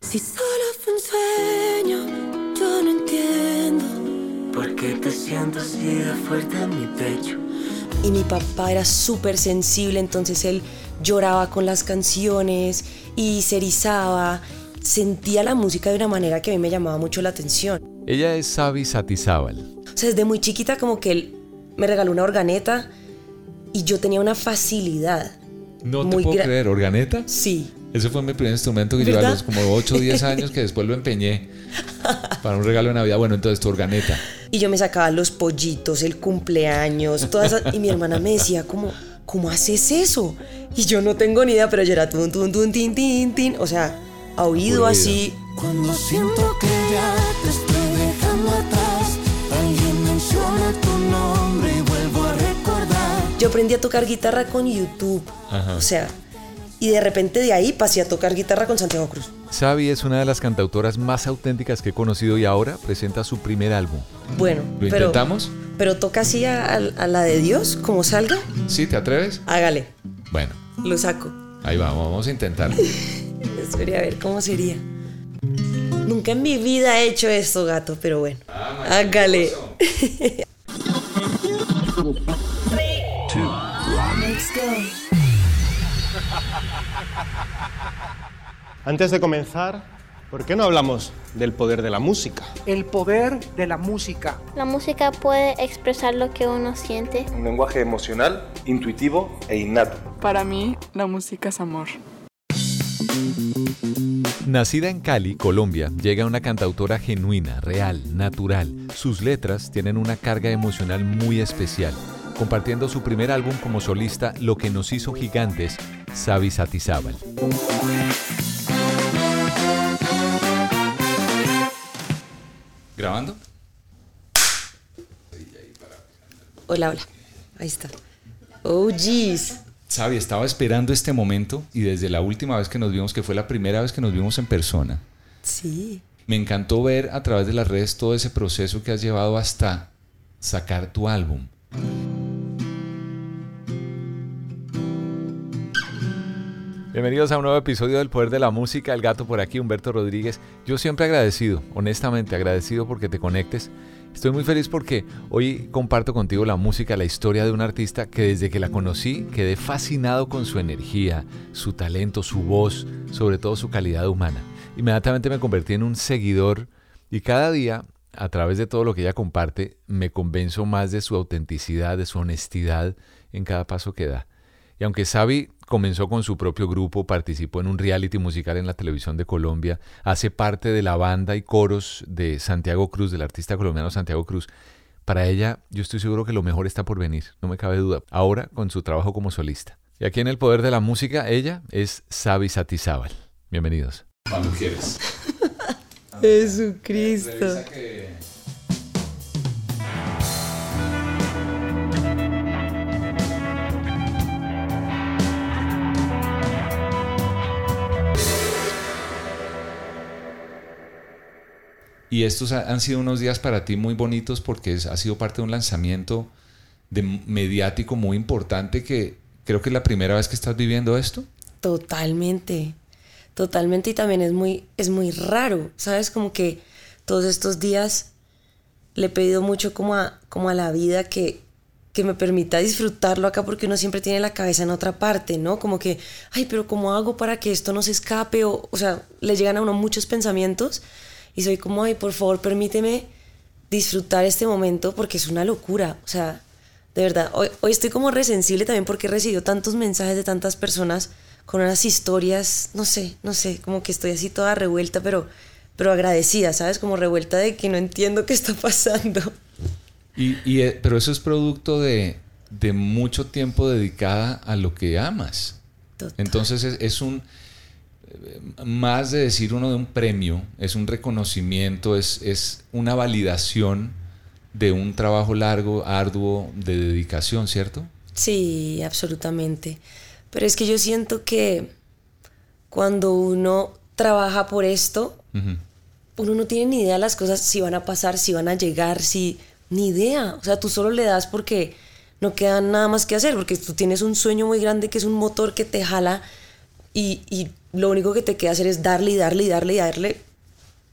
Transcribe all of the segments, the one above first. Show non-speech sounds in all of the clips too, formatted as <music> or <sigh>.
Si solo fue un sueño, yo no entiendo por qué te siento así de fuerte en mi pecho. Y mi papá era súper sensible, entonces él lloraba con las canciones y se erizaba. Sentía la música de una manera que a mí me llamaba mucho la atención. Ella es Sabi Satizábal. O sea, desde muy chiquita como que él me regaló una organeta y yo tenía una facilidad. No te Muy puedo creer, ¿organeta? Sí. Ese fue mi primer instrumento que yo a ¿Verdad? los como 8 o 10 años que después lo empeñé para un regalo de Navidad. Bueno, entonces tu organeta. Y yo me sacaba los pollitos, el cumpleaños, todas esas- Y mi hermana me decía, ¿cómo, ¿cómo haces eso? Y yo no tengo ni idea, pero yo era tun, tun, tun, tin, tin, tin. O sea, a oído Oído. así. Cuando siento que ya te estoy dejando atrás, alguien menciona tu nombre y vuelvo a recordar. Yo aprendí a tocar guitarra con YouTube. Ajá. O sea, y de repente de ahí pasé a tocar guitarra con Santiago Cruz. Sabi es una de las cantautoras más auténticas que he conocido y ahora presenta su primer álbum. Bueno, ¿Lo pero, intentamos? pero toca así a, a la de Dios, como salga. ¿Sí? ¿Te atreves? Hágale, Bueno, lo saco. ahí vamos, vamos a intentar. <laughs> Esperé a ver cómo sería. Nunca en mi vida he hecho esto, gato, pero bueno. Hágale. <laughs> Antes de comenzar, ¿por qué no hablamos del poder de la música? El poder de la música. La música puede expresar lo que uno siente. Un lenguaje emocional, intuitivo e innato. Para mí, la música es amor. Nacida en Cali, Colombia, llega una cantautora genuina, real, natural. Sus letras tienen una carga emocional muy especial. Compartiendo su primer álbum como solista, Lo que nos hizo gigantes, Sabi Satizábal. ¿Grabando? Hola, hola. Ahí está. Oh, jeez. Sabi, estaba esperando este momento y desde la última vez que nos vimos, que fue la primera vez que nos vimos en persona, Sí. me encantó ver a través de las redes todo ese proceso que has llevado hasta sacar tu álbum. Bienvenidos a un nuevo episodio del Poder de la Música, El Gato por aquí, Humberto Rodríguez. Yo siempre agradecido, honestamente agradecido porque te conectes. Estoy muy feliz porque hoy comparto contigo la música, la historia de un artista que desde que la conocí quedé fascinado con su energía, su talento, su voz, sobre todo su calidad humana. Inmediatamente me convertí en un seguidor y cada día, a través de todo lo que ella comparte, me convenzo más de su autenticidad, de su honestidad en cada paso que da. Y aunque Sabi comenzó con su propio grupo, participó en un reality musical en la televisión de Colombia, hace parte de la banda y coros de Santiago Cruz, del artista colombiano Santiago Cruz, para ella yo estoy seguro que lo mejor está por venir, no me cabe duda, ahora con su trabajo como solista. Y aquí en el poder de la música, ella es Sabi Satizábal. Bienvenidos. Cuando quieres. <laughs> Jesucristo. Y estos ha- han sido unos días para ti muy bonitos porque ha sido parte de un lanzamiento de mediático muy importante que creo que es la primera vez que estás viviendo esto. Totalmente. Totalmente. Y también es muy, es muy raro. ¿Sabes? Como que todos estos días le he pedido mucho como a, como a la vida que, que me permita disfrutarlo acá porque uno siempre tiene la cabeza en otra parte, ¿no? Como que, ay, pero ¿cómo hago para que esto no se escape? O, o sea, le llegan a uno muchos pensamientos y soy como, ay, por favor, permíteme disfrutar este momento porque es una locura. O sea, de verdad, hoy, hoy estoy como resensible también porque he recibido tantos mensajes de tantas personas con unas historias, no sé, no sé, como que estoy así toda revuelta, pero, pero agradecida, ¿sabes? Como revuelta de que no entiendo qué está pasando. Y, y, eh, pero eso es producto de, de mucho tiempo dedicada a lo que amas. Total. Entonces es, es un, más de decir uno de un premio, es un reconocimiento, es, es una validación de un trabajo largo, arduo, de dedicación, ¿cierto? Sí, absolutamente. Pero es que yo siento que cuando uno trabaja por esto, uno no tiene ni idea de las cosas si van a pasar, si van a llegar, si ni idea. O sea, tú solo le das porque no queda nada más que hacer, porque tú tienes un sueño muy grande que es un motor que te jala y, y lo único que te queda hacer es darle y darle y darle y darle.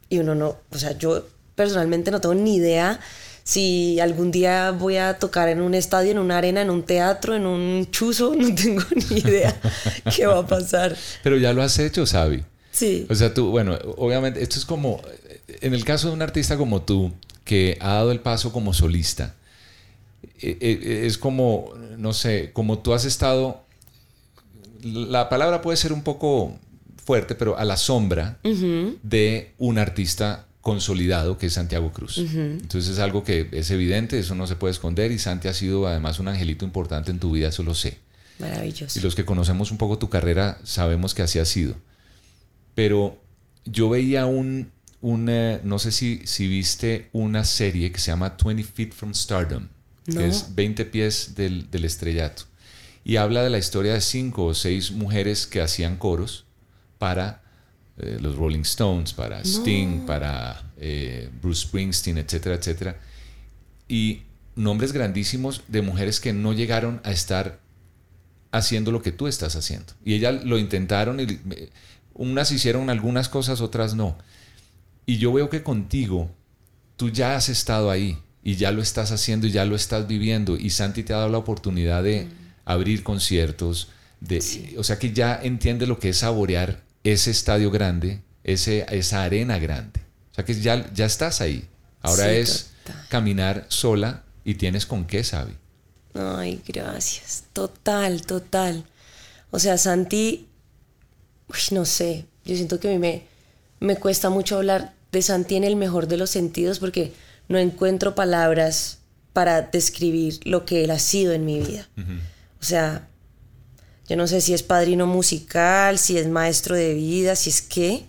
Y uno no, o sea, yo personalmente no tengo ni idea si algún día voy a tocar en un estadio, en una arena, en un teatro, en un chuzo, <laughs> no tengo ni idea <laughs> qué va a pasar. Pero ya lo has hecho, Sabi. Sí. O sea, tú, bueno, obviamente, esto es como, en el caso de un artista como tú, que ha dado el paso como solista, eh, eh, es como, no sé, como tú has estado, la palabra puede ser un poco fuerte, pero a la sombra de un artista consolidado que es Santiago Cruz. Ujú. Entonces es algo que es evidente, eso no se puede esconder y Santi ha sido además un angelito importante en tu vida, eso lo sé. Maravilloso. Y los que conocemos un poco tu carrera sabemos que así ha sido. Pero yo veía un, un eh, no sé si, si viste una serie que se llama 20 Feet from Stardom, No. que es 20 pies del, del estrellato. Y habla de la historia de cinco o seis mujeres que hacían coros para eh, los Rolling Stones, para Sting, para eh, Bruce Springsteen, etcétera, etcétera. Y nombres grandísimos de mujeres que no llegaron a estar haciendo lo que tú estás haciendo. Y ellas lo intentaron y eh, unas hicieron algunas cosas, otras no. Y yo veo que contigo tú ya has estado ahí y ya lo estás haciendo y ya lo estás viviendo y Santi te ha dado la oportunidad de abrir conciertos, de, o sea que ya entiende lo que es saborear ese estadio grande, ese, esa arena grande. O sea que ya, ya estás ahí. Ahora Sí, es caminar sola y tienes con qué, Sabi. Ay, gracias. Total, total. O sea, Santi, uy, no sé, yo siento que a mí me, me cuesta mucho hablar de Santi en el mejor de los sentidos porque no encuentro palabras para describir lo que él ha sido en mi vida. O sea, yo no sé si es padrino musical, si es maestro de vida, si es qué,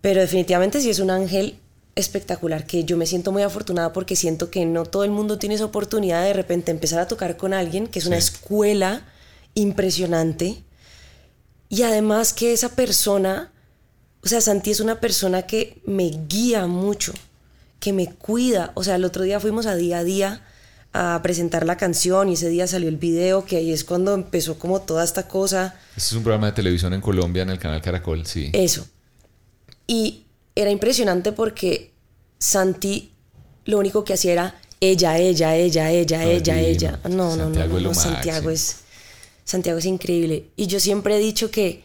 pero definitivamente sí es un ángel espectacular, que yo me siento muy afortunada porque siento que no todo el mundo tiene esa oportunidad de de repente empezar a tocar con alguien, que es una Sí. escuela impresionante, y además que esa persona, o sea, Santi es una persona que me guía mucho, que me cuida, o sea, el otro día fuimos a día a día a presentar la canción y ese día salió el video, que ahí es cuando empezó como toda esta cosa. Este es un programa de televisión en Colombia en el canal Caracol, sí. Eso. Y era impresionante porque Santi lo único que hacía era ella, ella, ella, ella, ella, ella. No, no, no, no, no, Santiago es Santiago es increíble. Y yo siempre he dicho que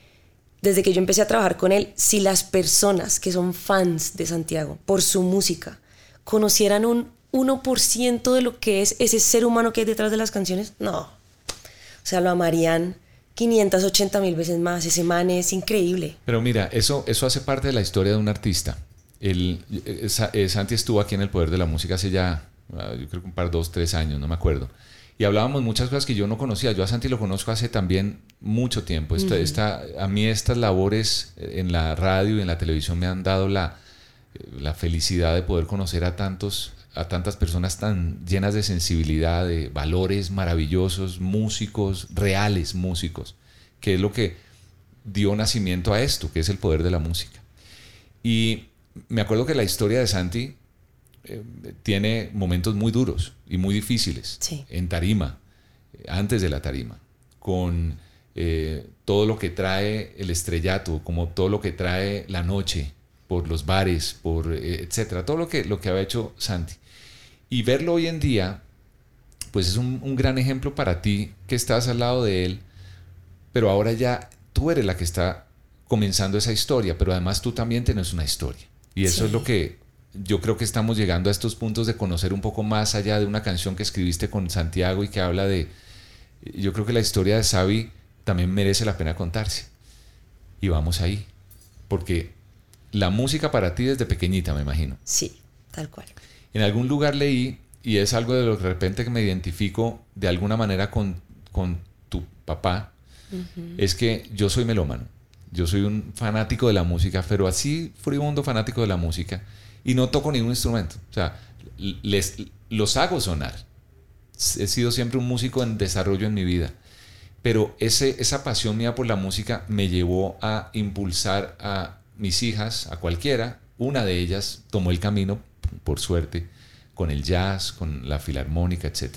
desde que yo empecé a trabajar con él, si las personas que son fans de Santiago por su música conocieran un 1% de lo que es ese ser humano que hay detrás de las canciones, no. O sea, lo amarían 580 mil veces más. Ese man es increíble. Pero mira, eso, eso hace parte de la historia de un artista. El, Sa- Santi estuvo aquí en El Poder de la Música hace ya, ah, yo creo que un par, dos, tres años, no me acuerdo. Y hablábamos muchas cosas que yo no conocía. Yo a Santi lo conozco hace también mucho tiempo. Esta, esta- a mí estas labores en la radio y en la televisión me han dado la, eh, la felicidad de poder conocer a tantos a tantas personas tan llenas de sensibilidad, de valores maravillosos, músicos, reales músicos, que es lo que dio nacimiento a esto, que es el poder de la música. Y me acuerdo que la historia de Santi eh, tiene momentos muy duros y muy difíciles Sí. en tarima, antes de la tarima, con eh, todo lo que trae el estrellato, como todo lo que trae la noche, por los bares, por eh, etcétera, todo lo que, lo que había hecho Santi. Y verlo hoy en día, pues es un, un gran ejemplo para ti que estás al lado de él, pero ahora ya tú eres la que está comenzando esa historia, pero además tú también tienes una historia. Y eso Sí. es lo que yo creo que estamos llegando a estos puntos de conocer un poco más allá de una canción que escribiste con Santiago y que habla de... Yo creo que la historia de Xavi también merece la pena contarse. Y vamos ahí. Porque la música para ti desde pequeñita, me imagino. Sí, tal cual. En algún lugar leí, y es algo de lo que de repente que me identifico de alguna manera con, con tu papá, es que yo soy melómano. Yo soy un fanático de la música, pero así furibundo fanático de la música. Y no toco ningún instrumento. O sea, les, los hago sonar. He sido siempre un músico en desarrollo en mi vida. Pero ese, esa pasión mía por la música me llevó a impulsar a mis hijas, a cualquiera. Una de ellas tomó el camino, por suerte, con el jazz, con la filarmónica, etc.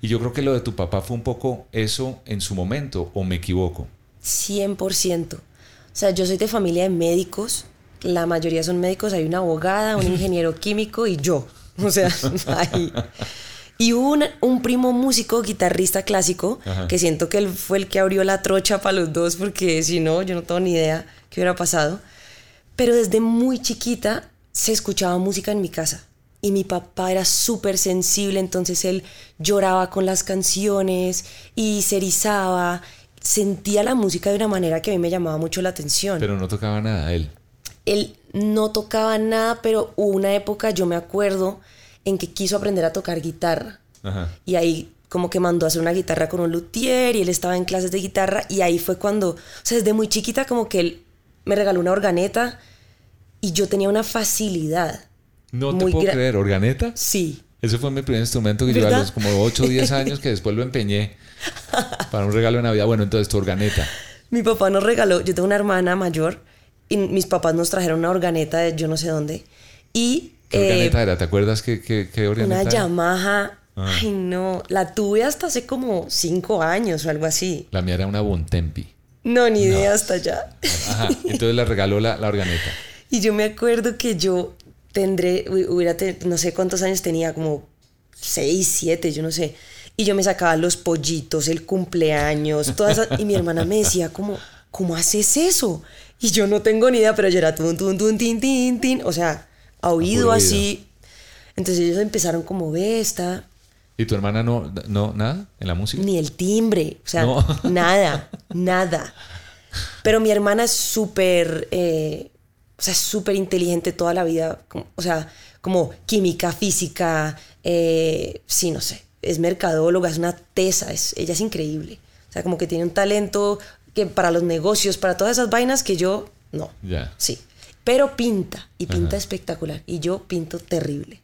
Y yo creo que lo de tu papá fue un poco eso en su momento, o me equivoco. 100%. O sea, yo soy de familia de médicos. La mayoría son médicos. Hay una abogada, un <laughs> ingeniero químico y yo. O sea, <laughs> ahí. Y hubo un, un primo músico, guitarrista clásico, Ajá. que siento que él fue el que abrió la trocha para los dos, porque si no, yo no tengo ni idea qué hubiera pasado. Pero desde muy chiquita se escuchaba música en mi casa. Y mi papá era súper sensible, entonces él lloraba con las canciones y se erizaba. Sentía la música de una manera que a mí me llamaba mucho la atención. Pero no tocaba nada él. Él no tocaba nada, pero hubo una época, yo me acuerdo, en que quiso aprender a tocar guitarra. Ajá. Y ahí como que mandó a hacer una guitarra con un luthier y él estaba en clases de guitarra y ahí fue cuando, o sea, desde muy chiquita como que él me regaló una organeta y yo tenía una facilidad. No te puedo creer, ¿organeta? Sí. Ese fue mi primer instrumento que yo a ¿Verdad? los como 8 o 10 años que después lo empeñé para un regalo de Navidad. Bueno, entonces tu organeta. Mi papá nos regaló, yo tengo una hermana mayor y mis papás nos trajeron una organeta de yo no sé dónde y ¿Qué eh, organeta era? ¿Te acuerdas qué, qué, qué organeta una era? Yamaha. Ah. Ay, no, la tuve hasta hace como cinco años o algo así. La mía era una Bontempi. No, ni idea hasta allá. Ajá. Entonces le regaló la, la organeta. Y yo me acuerdo que yo tendré, hu- hubiera, no sé cuántos años tenía, como seis, siete, yo no sé. Y yo me sacaba los pollitos, el cumpleaños, todas esas- Y mi hermana me decía, como, ¿cómo haces eso? Y yo no tengo ni idea, pero yo era tun, tun, tun, tin, tin, tin. O sea, a oído así. Entonces ellos empezaron como, ve esta, ¿Y tu hermana no, no nada en la música? ni el timbre, o sea, No. nada, nada. Pero mi hermana es súper, eh, o sea, súper inteligente toda la vida, o sea, como química, física, eh, sí, no sé, es mercadóloga, es una tesa, es, ella es increíble. O sea, como que tiene un talento que para los negocios, para todas esas vainas que yo, no, Ya. sí. Pero pinta, y pinta Ajá. espectacular, y yo pinto terrible.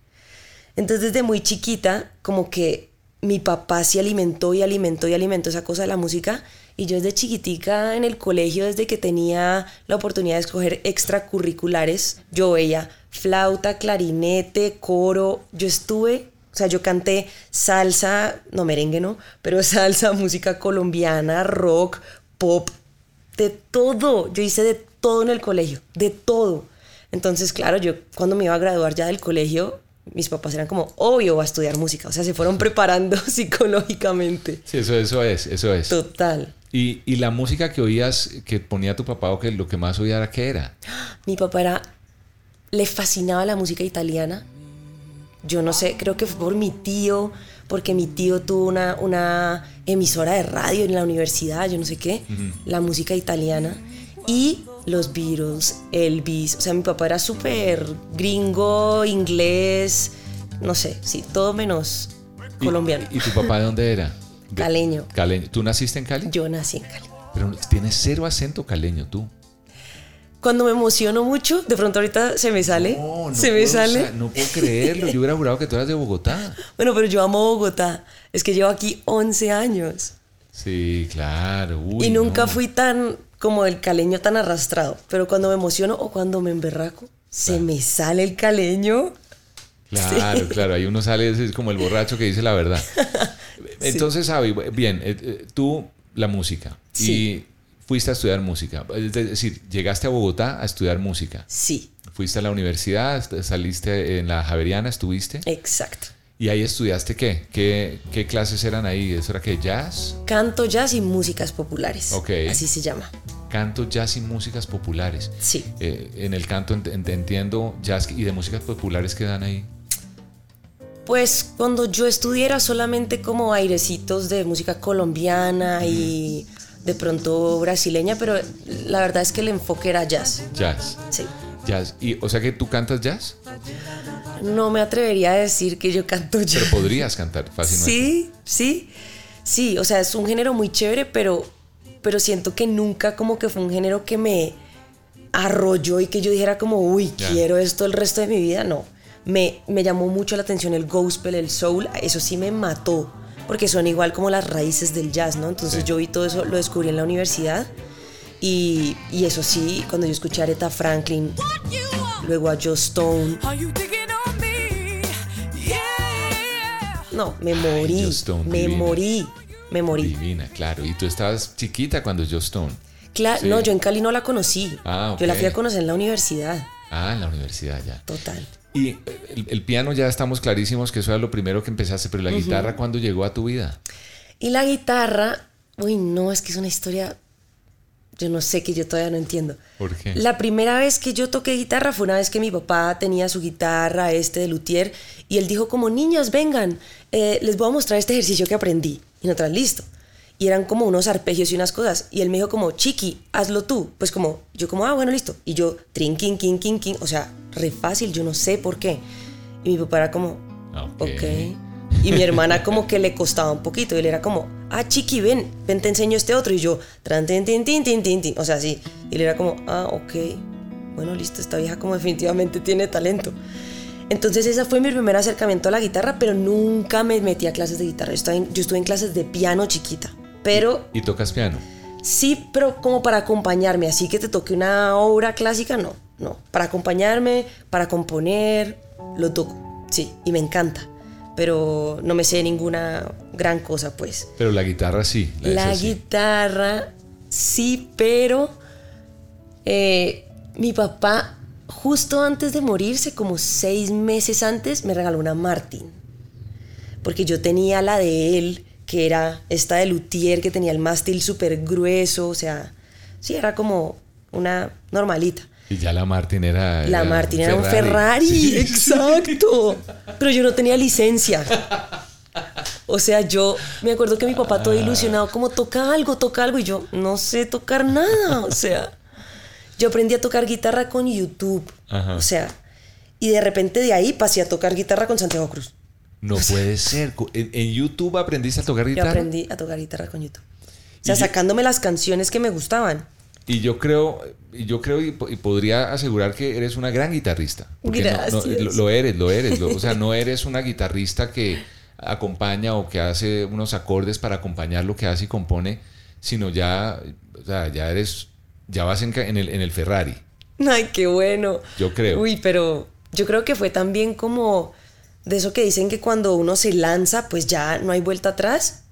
Entonces desde muy chiquita, como que mi papá sí alimentó y alimentó y alimentó esa cosa de la música. Y yo desde chiquitica en el colegio, desde que tenía la oportunidad de escoger extracurriculares, yo veía flauta, clarinete, coro. Yo estuve, o sea, yo canté salsa, no merengue, no, pero <laughs> salsa, música colombiana, rock, pop, de todo. Yo hice de todo en el colegio, de todo. Entonces, claro, yo cuando me iba a graduar ya del colegio, mis papás eran como, obvio, va a estudiar música. O sea, se fueron <laughs> preparando psicológicamente. Sí, eso, eso es, eso es. Total. Y, y la música que oías, que ponía tu papá o que lo que más oía era qué era. Mi papá era, le fascinaba la música italiana. Yo no sé, creo que fue por mi tío, porque mi tío tuvo una, una emisora de radio en la universidad, yo no sé qué, la música italiana. Y los Beatles, Elvis, o sea, mi papá era súper gringo, inglés, no sé, sí, todo menos Y- colombiano. ¿Y tu papá de dónde era? <laughs> De- Caleño. Caleño. ¿Tú naciste en Cali? Yo nací en Cali. Pero tienes cero acento caleño tú. Cuando me emociono mucho, de pronto ahorita se me sale. No se me puedo sale. sa- No puedo creerlo. Yo hubiera jurado que tú eras de Bogotá. <laughs> Bueno, pero yo amo Bogotá. Es que llevo aquí 11 años. Sí, claro. Uy, y nunca no. fui tan como el caleño tan arrastrado. Pero cuando me emociono o cuando me emberraco, se me sale el caleño. Claro, claro. Ahí uno sale es como el borracho que dice la verdad. <laughs> Entonces, Avi, bien, eh, eh, tú la música. Sí. Y fuiste a estudiar música. Es decir, llegaste a Bogotá a estudiar música. Sí, Fuiste a la universidad, saliste en la Javeriana, estuviste. exacto. ¿Y ahí estudiaste qué? ¿Qué, qué clases eran ahí? ¿Eso era qué? ¿Jazz? Canto, jazz y músicas populares. Ok. Así se llama. canto, jazz y músicas populares. Sí. Eh, en el canto ent- ent- entiendo jazz y de músicas populares que dan ahí. Pues cuando yo estudié era solamente como airecitos de música colombiana y de pronto brasileña, pero la verdad es que el enfoque era jazz. Jazz. Sí. Jazz. Y, o sea que tú cantas jazz, No me atrevería a decir que yo canto jazz. pero podrías cantar fácilmente. Sí, sí, sí, o sea, es un género muy chévere, pero, pero siento que nunca como que fue un género que me arrolló y que yo dijera como, uy, Ya. quiero esto el resto de mi vida, no. Me, me llamó mucho la atención el gospel, el soul, eso sí me mató, porque son igual como las raíces del jazz, ¿no? Entonces Sí. yo vi todo eso, lo descubrí en la universidad y, y eso sí, cuando yo escuché a Aretha Franklin, luego a Joe Stone, no, me morí, Stone, me divina. morí, me morí. Divina, claro. Y tú estabas chiquita cuando Joe Stone. Claro, Sí. no, yo en Cali no la conocí. Ah, Yo la fui a conocer en la universidad, Ah, en la universidad ya. total. Y el, el piano ya estamos clarísimos que eso era lo primero que empezaste, pero la guitarra, ¿cuándo llegó a tu vida? Y la guitarra, uy, no, es que es una historia, yo no sé, que yo todavía no entiendo. ¿Por qué? La primera vez que yo toqué guitarra fue una vez que mi papá tenía su guitarra, este de luthier, y él dijo como, niñas, vengan, eh, les voy a mostrar este ejercicio que aprendí. Y nosotras, listo. Y eran como unos arpegios y unas cosas. Y él me dijo como, chiqui, hazlo tú. Pues como, yo como, ah, bueno, listo. Y yo, trin, kin, kin, kin, kin. O sea, re fácil, yo no sé por qué. Y mi papá era como, ok. Y mi hermana como que le costaba un poquito. Y él era como, ah, chiqui, ven, ven, te enseño este otro. Y yo, tran, tin, tin, tin, tin, tin, tin. O sea, sí. Y él era como, ah, ok. Bueno, listo, esta vieja como definitivamente tiene talento. Entonces ese fue mi primer acercamiento a la guitarra, pero nunca me metí a clases de guitarra. Yo, estaba en- yo estuve en clases de piano chiquita. Pero ¿Y tocas piano? sí, pero como para acompañarme. Así que te toque una obra clásica, no. No. Para acompañarme, para componer, lo toco. Sí, y me encanta. Pero no me sé ninguna gran cosa, pues. Pero la guitarra sí. La, guitarra, sí, pero eh, mi papá, justo antes de morirse, como seis meses antes, me regaló una Martin. Porque yo tenía la de él, que era esta de Luthier, que tenía el mástil súper grueso, o sea, sí, era como una normalita. Y ya la Martin era. La era Martin era un Ferrari, Sí. <laughs> exacto. Pero yo no tenía licencia. O sea, yo me acuerdo que mi papá todo ilusionado, como toca algo, toca algo, y yo no sé tocar nada. O sea, yo aprendí a tocar guitarra con YouTube. Ajá. O sea, y de repente de ahí pasé a tocar guitarra con Santiago Cruz. No puede ser. ¿En, en YouTube aprendiste a tocar Yo guitarra? aprendí a tocar guitarra con YouTube. O sea, Y yo- sacándome las canciones que me gustaban. Y yo creo, y yo creo y, po- y podría asegurar que eres una gran guitarrista. Porque no- no, Gracias. lo, lo eres, lo eres. lo- o sea, no eres una guitarrista que acompaña o que hace unos acordes para acompañar lo que hace y compone, sino ya, o sea, ya eres, ya vas en, en el, en el Ferrari. Ay, qué bueno. Yo creo. Uy, pero yo creo que fue también como de eso que dicen que cuando uno se lanza, pues ya no hay vuelta atrás.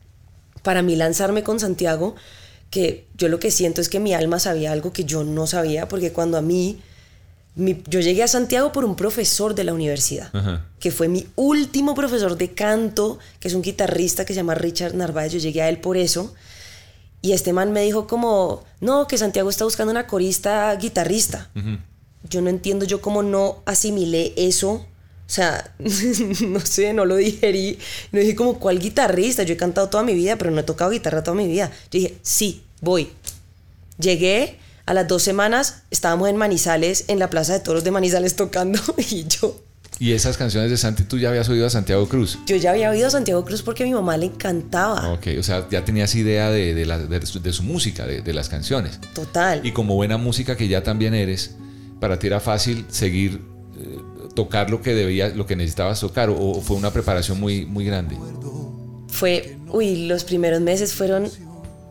Para mí lanzarme con Santiago, que yo lo que siento es que mi alma sabía algo que yo no sabía, porque cuando a mí, mi- yo llegué a Santiago por un profesor de la universidad, Ajá. que fue mi último profesor de canto, que es un guitarrista que se llama Richard Narváez, yo llegué a él por eso. Y este man me dijo como, no, que Santiago está buscando una corista guitarrista yo no entiendo yo cómo no asimilé eso. O sea, <laughs> no sé, no lo digerí. No dije como, ¿cuál guitarrista? Yo he cantado toda mi vida, pero no he tocado guitarra toda mi vida. Yo dije, sí, voy. Llegué, a las dos semanas estábamos en Manizales, en la Plaza de Toros de Manizales tocando <laughs> y yo... Y esas canciones de Santi, tú ya habías oído a Santiago Cruz. Yo ya había oído a Santiago Cruz porque a mi mamá le encantaba. Ok, o sea, ya tenías idea de, de la- de su, de su música, de, de las canciones. Total. Y como buena música que ya también eres, para ti era fácil seguir eh, tocar lo que debías, lo que necesitabas tocar, o, o fue una preparación muy, muy grande. fue, uy, los primeros meses fueron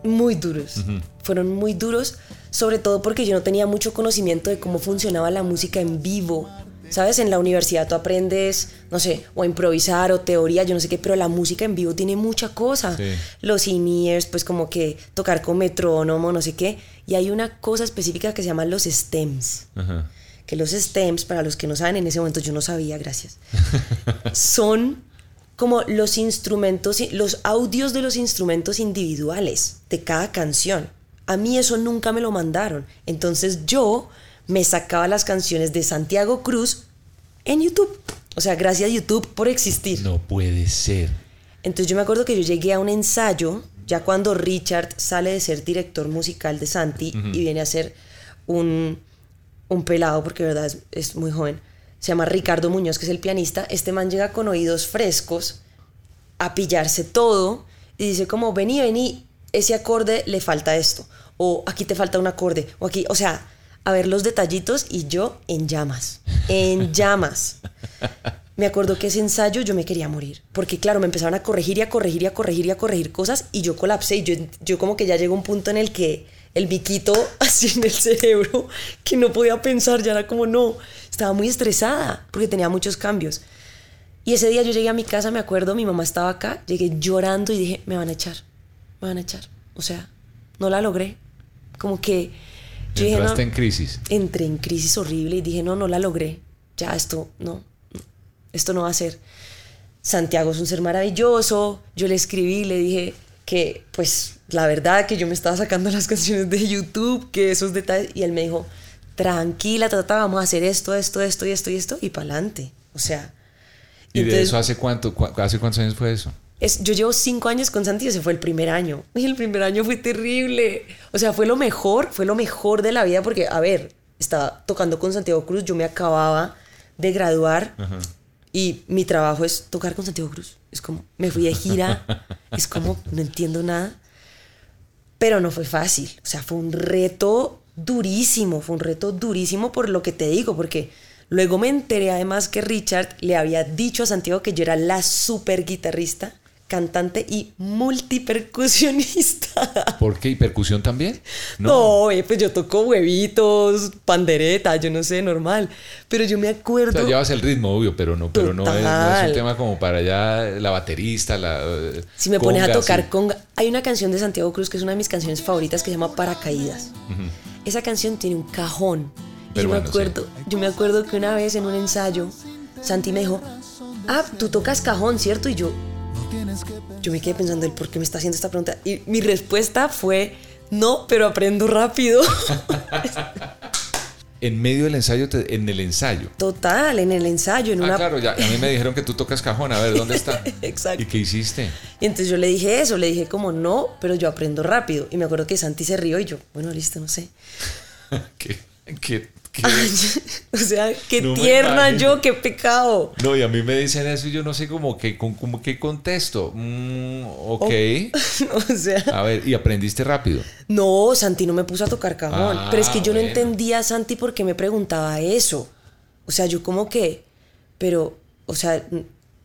muy duros. Ujú. Fueron muy duros, sobre todo porque yo no tenía mucho conocimiento de cómo funcionaba la música en vivo. ¿Sabes? En la universidad tú aprendes, no sé, o a improvisar o teoría, yo no sé qué, pero la música en vivo tiene mucha cosa. Sí. Los in-ears, pues como que tocar con metrónomo, no sé qué. Y hay una cosa específica que se llaman los stems Ajá. Que los stems, para los que no saben, en ese momento yo no sabía, gracias, <laughs> son como los instrumentos, los audios de los instrumentos individuales de cada canción. A mí eso nunca me lo mandaron. Entonces yo me sacaba las canciones de Santiago Cruz en YouTube. O sea, gracias a YouTube por existir. No puede ser. Entonces yo me acuerdo que yo llegué a un ensayo, ya cuando Richard sale de ser director musical de Santi y viene a ser un, un pelado, porque de verdad es, es muy joven. Se llama Ricardo Muñoz, que es el pianista. Este man llega con oídos frescos a pillarse todo y dice como, vení, vení, ese acorde le falta esto. O aquí te falta un acorde. O aquí, o sea, a ver los detallitos y yo en llamas. En <laughs> llamas. Me acuerdo que ese ensayo yo me quería morir. Porque claro, me empezaron a corregir y a corregir y a corregir y a corregir cosas y yo colapsé y yo, yo como que ya llegó un punto en el que el biquito <laughs> así en el cerebro que no podía pensar, ya era como no, estaba muy estresada porque tenía muchos cambios. Y ese día yo llegué a mi casa, me acuerdo, mi mamá estaba acá, llegué llorando y dije, me van a echar, me van a echar. O sea, no la logré. Como que yo dije, no, Entraste en crisis. entré en crisis horrible y dije, no, no la logré. Ya esto, no, no, esto no va a ser. Santiago es un ser maravilloso. Yo le escribí, le dije que, pues, la verdad que yo me estaba sacando <laughs> las canciones de YouTube, que esos detalles. Y él me dijo, tranquila, tata, vamos a hacer esto, esto, esto y esto y esto, y para adelante. O sea, ¿Y de eso hace cuánto? cu- ¿Hace cuántos años fue eso? es, yo llevo cinco años con Santi y ese fue el primer año. Y <laughs> el primer año fue terrible. O sea, fue lo mejor, fue lo mejor de la vida porque, a ver, estaba tocando con Santiago Cruz, yo me acababa de graduar y mi trabajo es tocar con Santiago Cruz. Es como, me fui de gira, <laughs> es como, no entiendo nada. Pero no fue fácil. O sea, fue un reto durísimo, fue un reto durísimo por lo que te digo, porque luego me enteré además que Richard le había dicho a Santiago que yo era la super guitarrista, cantante y multipercusionista. <laughs> ¿Por qué? ¿Y percusión también? No, eh, pues yo toco huevitos, pandereta, yo no sé, normal. Pero yo me O acuerdo... sea, llevas el ritmo, obvio, pero no, pero no es, no es un tema como para ya la baterista, la. eh, Si me pones a tocar sí. conga, hay una canción de Santiago Cruz que es una de mis canciones favoritas que se llama Paracaídas. Ujú. Esa canción tiene un cajón. Y Pero yo me acuerdo, yo me acuerdo que una vez en un ensayo, Santi me dijo, ah, tú tocas cajón, ¿cierto? Y yo, yo me quedé pensando, ¿el por qué me está haciendo esta pregunta? Y mi respuesta fue, no, pero aprendo rápido. <laughs> En medio del ensayo, te- en el ensayo. Total, en el ensayo, en Ah, una... claro, ya, a mí me dijeron que tú tocas cajón, a ver, ¿dónde está? <laughs> Exacto. ¿Y qué hiciste? Y entonces yo le dije eso, le dije como, no, pero yo aprendo rápido. Y me acuerdo que Santi se rió y yo, bueno, listo, no sé. <laughs> ¿Qué, qué, qué? <laughs> o sea, qué No tierna yo, qué pecado. No, y a mí me dicen eso y yo no sé cómo que, con, qué contesto. Mm, ok. <laughs> o sea, A ver, y aprendiste rápido. no, Santi no me puso a tocar cajón. Ah, pero es que yo no entendía a Santi por qué me preguntaba eso. O sea, yo como que, pero, o sea,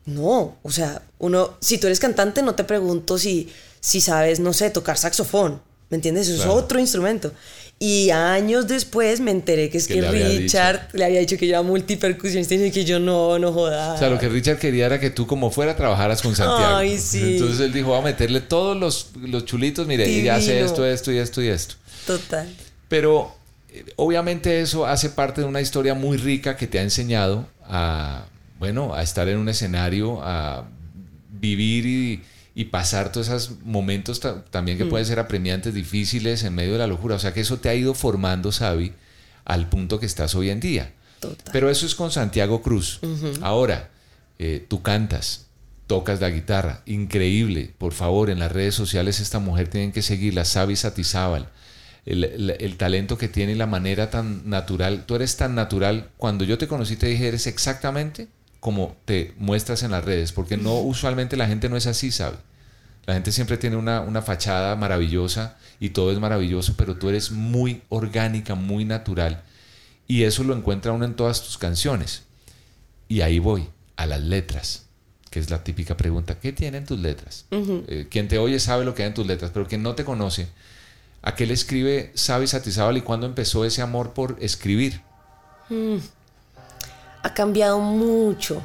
no, o sea, uno, si tú eres cantante no te pregunto si, si sabes, no sé, tocar saxofón. ¿Me entiendes? Eso Claro. es otro instrumento. Y años después me enteré que es Que que, le había Richard le había dicho que yo era multipercusionista y que yo no, no joda. O sea, lo que Richard quería era que tú como fuera trabajaras con Santiago. Ay, sí. Entonces él dijo, va a meterle todos los, los chulitos, mire, y ya hace Divino. esto, esto y esto y esto. Total. Pero eh, obviamente eso hace parte de una historia muy rica que te ha enseñado a, bueno, a estar en un escenario, a vivir y, y pasar todos esos momentos ta- también que Mm. pueden ser apremiantes, difíciles, en medio de la locura. O sea que eso te ha ido formando, Sabi, al punto que estás hoy en día. Pero eso es con Santiago Cruz. Ahora, eh, tú cantas, tocas la guitarra, increíble. Por favor, en las redes sociales esta mujer tienen que seguirla, Sabi Satizábal. El, el- el talento que tiene y la manera tan natural. Tú eres tan natural. Cuando yo te conocí te dije, eres exactamente como te muestras en las redes, porque no usualmente la gente no es así, ¿sabe? La gente siempre tiene una, una fachada maravillosa y todo es maravilloso, pero tú eres muy orgánica, muy natural. Y eso lo encuentra uno en todas tus canciones. Y ahí voy, a las letras, que es la típica pregunta. ¿Qué tienen tus letras? Eh, quien te oye sabe lo que hay en tus letras, pero quien no te conoce, ¿a qué le escribe Sabi Satizábal y cuándo empezó ese amor por escribir? Mm. Ha cambiado mucho.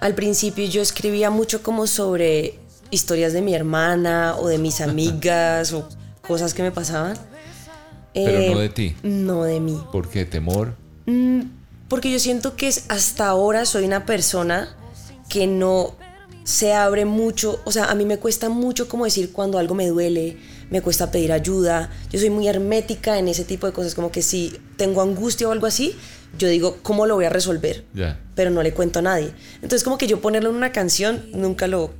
Al principio yo escribía mucho como sobre historias de mi hermana o de mis amigas o cosas que me pasaban. Pero Eh, no de ti. No de mí. ¿Por qué? ¿Temor? Mm, Porque yo siento que hasta ahora soy una persona que no se abre mucho, o sea, a mí me cuesta mucho como decir cuando algo me duele, me cuesta pedir ayuda, yo soy muy hermética en ese tipo de cosas, como que si tengo angustia o algo así, yo digo, ¿cómo lo voy a resolver? Ya. Pero no le cuento a nadie. Entonces como que yo ponerlo en una canción nunca lo,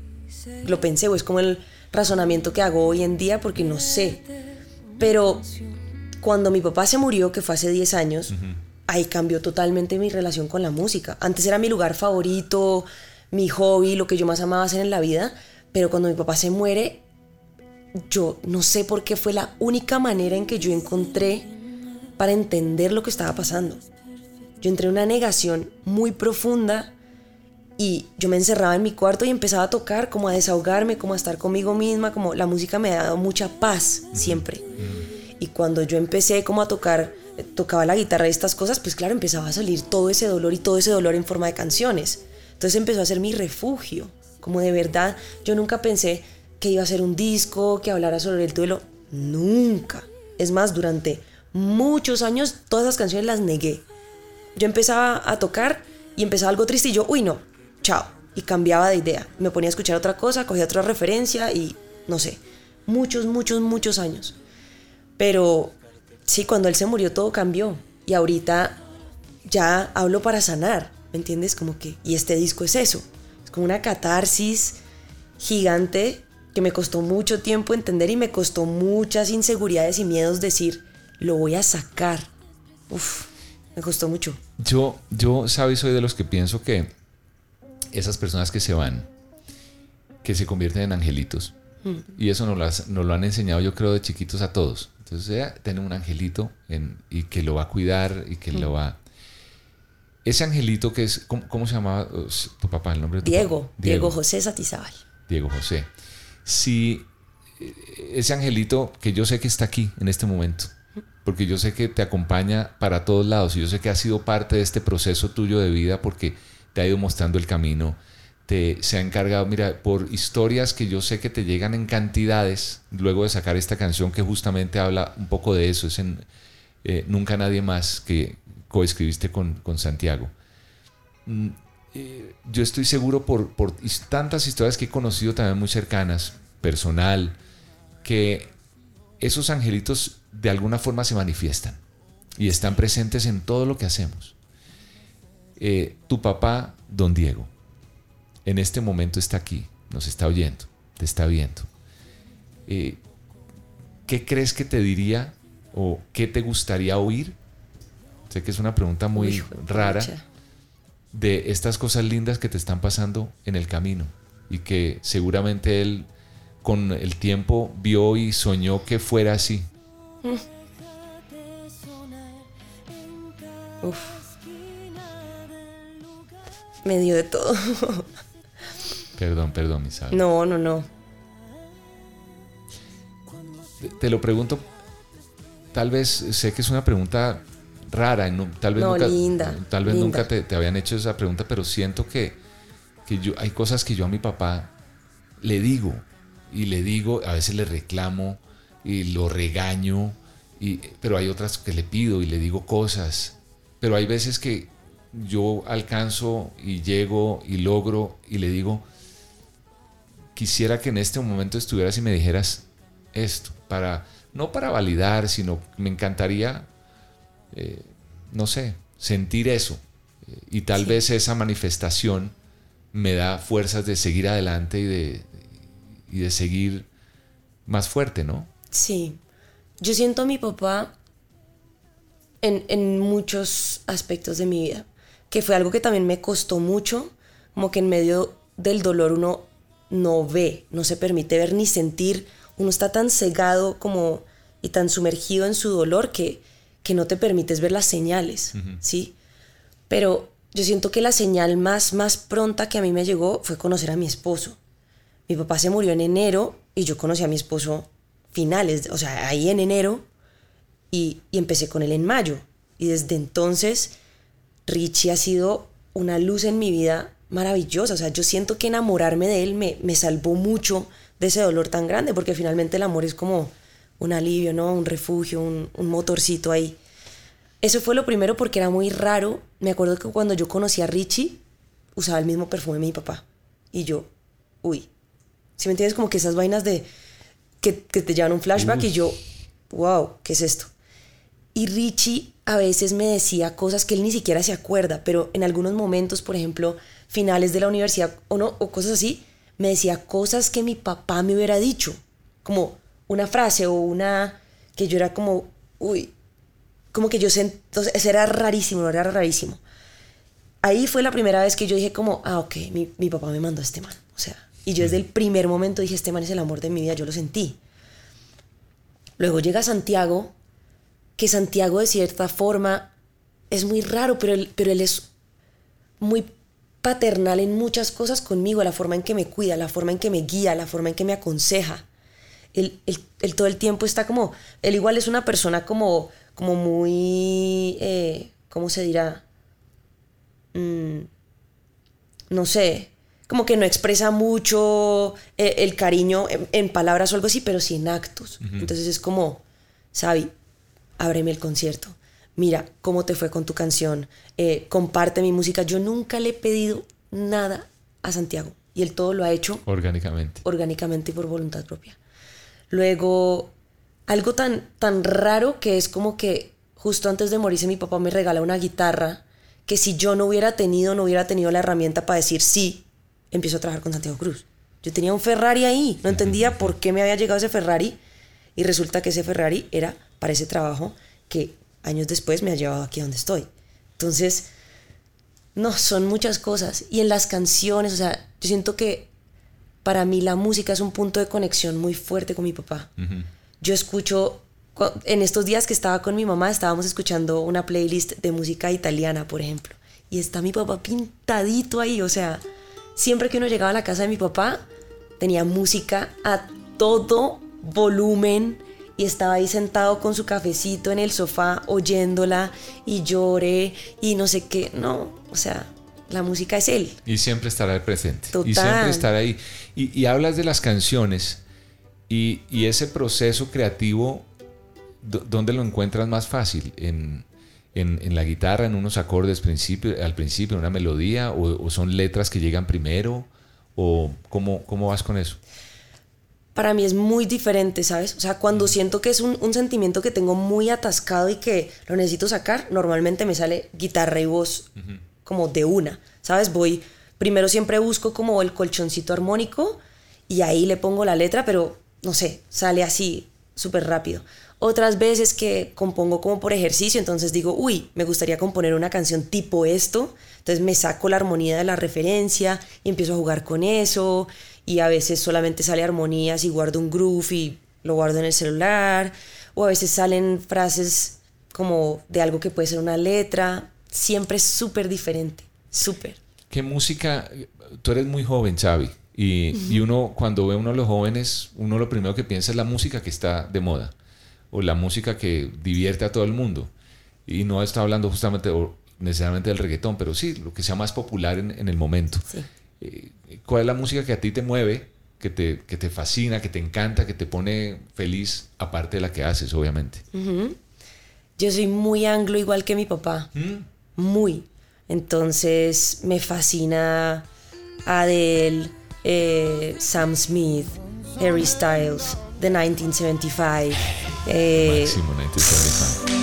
lo pensé, o es como el razonamiento que hago hoy en día porque no sé. Pero cuando mi papá se murió, que fue hace 10 años, ahí cambió totalmente mi relación con la música. Antes era mi lugar favorito, mi hobby, lo que yo más amaba hacer en la vida, pero cuando mi papá se muere, yo no sé por qué fue la única manera en que yo encontré para entender lo que estaba pasando. Yo entré en una negación muy profunda y yo me encerraba en mi cuarto y empezaba a tocar, como a desahogarme, como a estar conmigo misma, como la música me ha dado mucha paz siempre. Y cuando yo empecé como a tocar, eh, tocaba la guitarra y estas cosas, pues claro, empezaba a salir todo ese dolor y todo ese dolor en forma de canciones. Entonces empezó a ser mi refugio, como de verdad, yo nunca pensé que iba a ser un disco, que hablara sobre el duelo, nunca. Es más, durante muchos años todas esas canciones las negué. Yo empezaba a tocar y empezaba algo triste y yo, uy no, chao. Y cambiaba de idea. Me ponía a escuchar otra cosa, cogía otra referencia y no sé, muchos, muchos, muchos años. Pero sí, cuando él se murió todo cambió. Y ahorita ya hablo para sanar, ¿me entiendes? Como que, y este disco es eso. Es como una catarsis gigante que me costó mucho tiempo entender y me costó muchas inseguridades y miedos decir, lo voy a sacar. Me costó mucho. Yo, yo, sabes, soy de los que pienso que esas personas que se van, que se convierten en angelitos, Mm. y eso nos lo, has- nos lo han enseñado yo creo de chiquitos a todos. Entonces ella tiene un angelito en- y que lo va a cuidar y que Mm. lo va... Ese angelito que es, ¿cómo, cómo se llamaba tu papá? El nombre de tu Diego, papá? Diego, José Satizábal. Diego José. Si eh, ese angelito que yo sé que está aquí en este momento, porque yo sé que te acompaña para todos lados y yo sé que ha sido parte de este proceso tuyo de vida porque te ha ido mostrando el camino, te, se ha encargado, mira, por historias que yo sé que te llegan en cantidades, luego de sacar esta canción que justamente habla un poco de eso, es en eh, Nunca Nadie Más que coescribiste con, con Santiago. Mm, eh, yo estoy seguro por, por tantas historias que he conocido también muy cercanas, personal, que esos angelitos de alguna forma se manifiestan y están presentes en todo lo que hacemos. Eh, tu papá, don Diego, en este momento está aquí, nos está oyendo, te está viendo. Eh, ¿Qué crees que te diría o qué te gustaría oír? Sé que es una pregunta muy hijo rara de estas cosas lindas que te están pasando en el camino y que seguramente él con el tiempo vio y soñó que fuera así. Uf. Me dio de todo. <laughs> Perdón, perdón, Isabel. no, no, no. Te, lo pregunto, tal vez sé que es una pregunta rara, y no- tal vez No, nunca, linda, tal vez linda. nunca te, te habían hecho esa pregunta, pero siento que, que yo, hay cosas que yo a mi papá le digo y le digo, a veces le reclamo y lo regaño, y, pero hay otras que le pido y le digo cosas, pero hay veces que yo alcanzo y llego y logro y le digo, quisiera que en este momento estuvieras y me dijeras esto, para, no para validar, sino me encantaría, eh, no sé, sentir eso. Y tal vez esa manifestación me da fuerzas de seguir adelante y de, y de seguir más fuerte, ¿no? Sí. Yo siento a mi papá en, en muchos aspectos de mi vida, que fue algo que también me costó mucho, como que en medio del dolor uno no ve, no se permite ver ni sentir, uno está tan cegado como y tan sumergido en su dolor que, que no te permites ver las señales, ¿sí? Pero yo siento que la señal más, más pronta que a mí me llegó fue conocer a mi esposo. Mi papá se murió en enero y yo conocí a mi esposo finales, o sea, ahí en enero y, y empecé con él en mayo. Y desde entonces Richie ha sido una luz en mi vida maravillosa. O sea, yo siento que enamorarme de él me, me salvó mucho de ese dolor tan grande, porque finalmente el amor es como un alivio, ¿no? Un refugio, un, un motorcito ahí. Eso fue lo primero porque era muy raro. Me acuerdo que cuando yo conocí a Richie, usaba el mismo perfume de mi papá. Y yo, uy. Si me entiendes, como que esas vainas de que, que te llevan un flashback y yo, wow, ¿qué es esto? Y Richie a veces me decía cosas que él ni siquiera se acuerda, pero en algunos momentos, por ejemplo, finales de la universidad o, no, o cosas así, me decía cosas que mi papá me hubiera dicho, como una frase o una que yo era como, uy, como que yo sentí, entonces era rarísimo, era rarísimo. Ahí fue la primera vez que yo dije como, ah, ok, mi, mi papá me mandó a este man, o sea, y yo desde el primer momento dije, este man es el amor de mi vida, yo lo sentí. Luego llega Santiago, que Santiago de cierta forma es muy raro, pero él, pero él es muy paternal en muchas cosas conmigo, la forma en que me cuida, la forma en que me guía, la forma en que me aconseja. Él, él- todo el tiempo está como, él igual es una persona como, como muy, eh, ¿cómo se dirá? Mm, no sé, como que no expresa mucho eh, el cariño en, en palabras o algo así, pero sí en actos. Entonces es como, Sabi, ábreme el concierto. Mira cómo te fue con tu canción. eh, comparte mi música. Yo nunca le he pedido nada a Santiago y él todo lo ha hecho Orgánicamente. orgánicamente y por voluntad propia. Luego, algo tan, tan raro que es como que justo antes de morirse mi papá me regala una guitarra que si yo no hubiera tenido, no hubiera tenido la herramienta para decir sí, empiezo a trabajar con Santiago Cruz. Yo tenía un Ferrari ahí, no entendía por qué me había llegado ese Ferrari y resulta que ese Ferrari era para ese trabajo que años después me ha llevado aquí a donde estoy. Entonces, no, son muchas cosas. Y en las canciones, o sea, yo siento que para mí la música es un punto de conexión muy fuerte con mi papá. Yo escucho, cu- en estos días que estaba con mi mamá, estábamos escuchando una playlist de música italiana, por ejemplo. Y está mi papá pintadito ahí, o sea, siempre que uno llegaba a la casa de mi papá, tenía música a todo volumen y estaba ahí sentado con su cafecito en el sofá oyéndola y lloré y no sé qué. No, o sea, la música es él. Y siempre estará presente. Y Total. siempre estar ahí. Y, y hablas de las canciones y, y ese proceso creativo, ¿dónde lo encuentras más fácil? ¿En, en, en la guitarra, en unos acordes principio, al principio, en una melodía? ¿O, o son letras que llegan primero? ¿O cómo, cómo vas con eso? para mí es muy diferente, ¿sabes? O sea, cuando siento que es un, un sentimiento que tengo muy atascado y que lo necesito sacar, normalmente me sale guitarra y voz como de una, ¿sabes? Voy, primero siempre busco como el colchoncito armónico y ahí le pongo la letra, pero no sé, sale así, súper rápido. Otras veces que compongo como por ejercicio, entonces digo, uy, me gustaría componer una canción tipo esto, entonces me saco la armonía de la referencia y empiezo a jugar con eso, y a veces solamente sale armonías y guardo un groove y lo guardo en el celular, o a veces salen frases como de algo que puede ser una letra, siempre es súper diferente, súper. ¿Qué música? Tú eres muy joven, Xavi. Y, y uno, cuando ve a uno de los jóvenes, uno lo primero que piensa es la música que está de moda. O la música que divierte a todo el mundo. Y no está hablando justamente o necesariamente del reggaetón, pero sí, lo que sea más popular en, en el momento. Eh, ¿Cuál es la música que a ti te mueve, que te, que te fascina, que te encanta, que te pone feliz, aparte de la que haces, obviamente? Yo soy muy anglo igual que mi papá. Muy. Entonces me fascina Adele, eh, Sam Smith, Harry Styles, The 1975. Eh, Máximo 1975.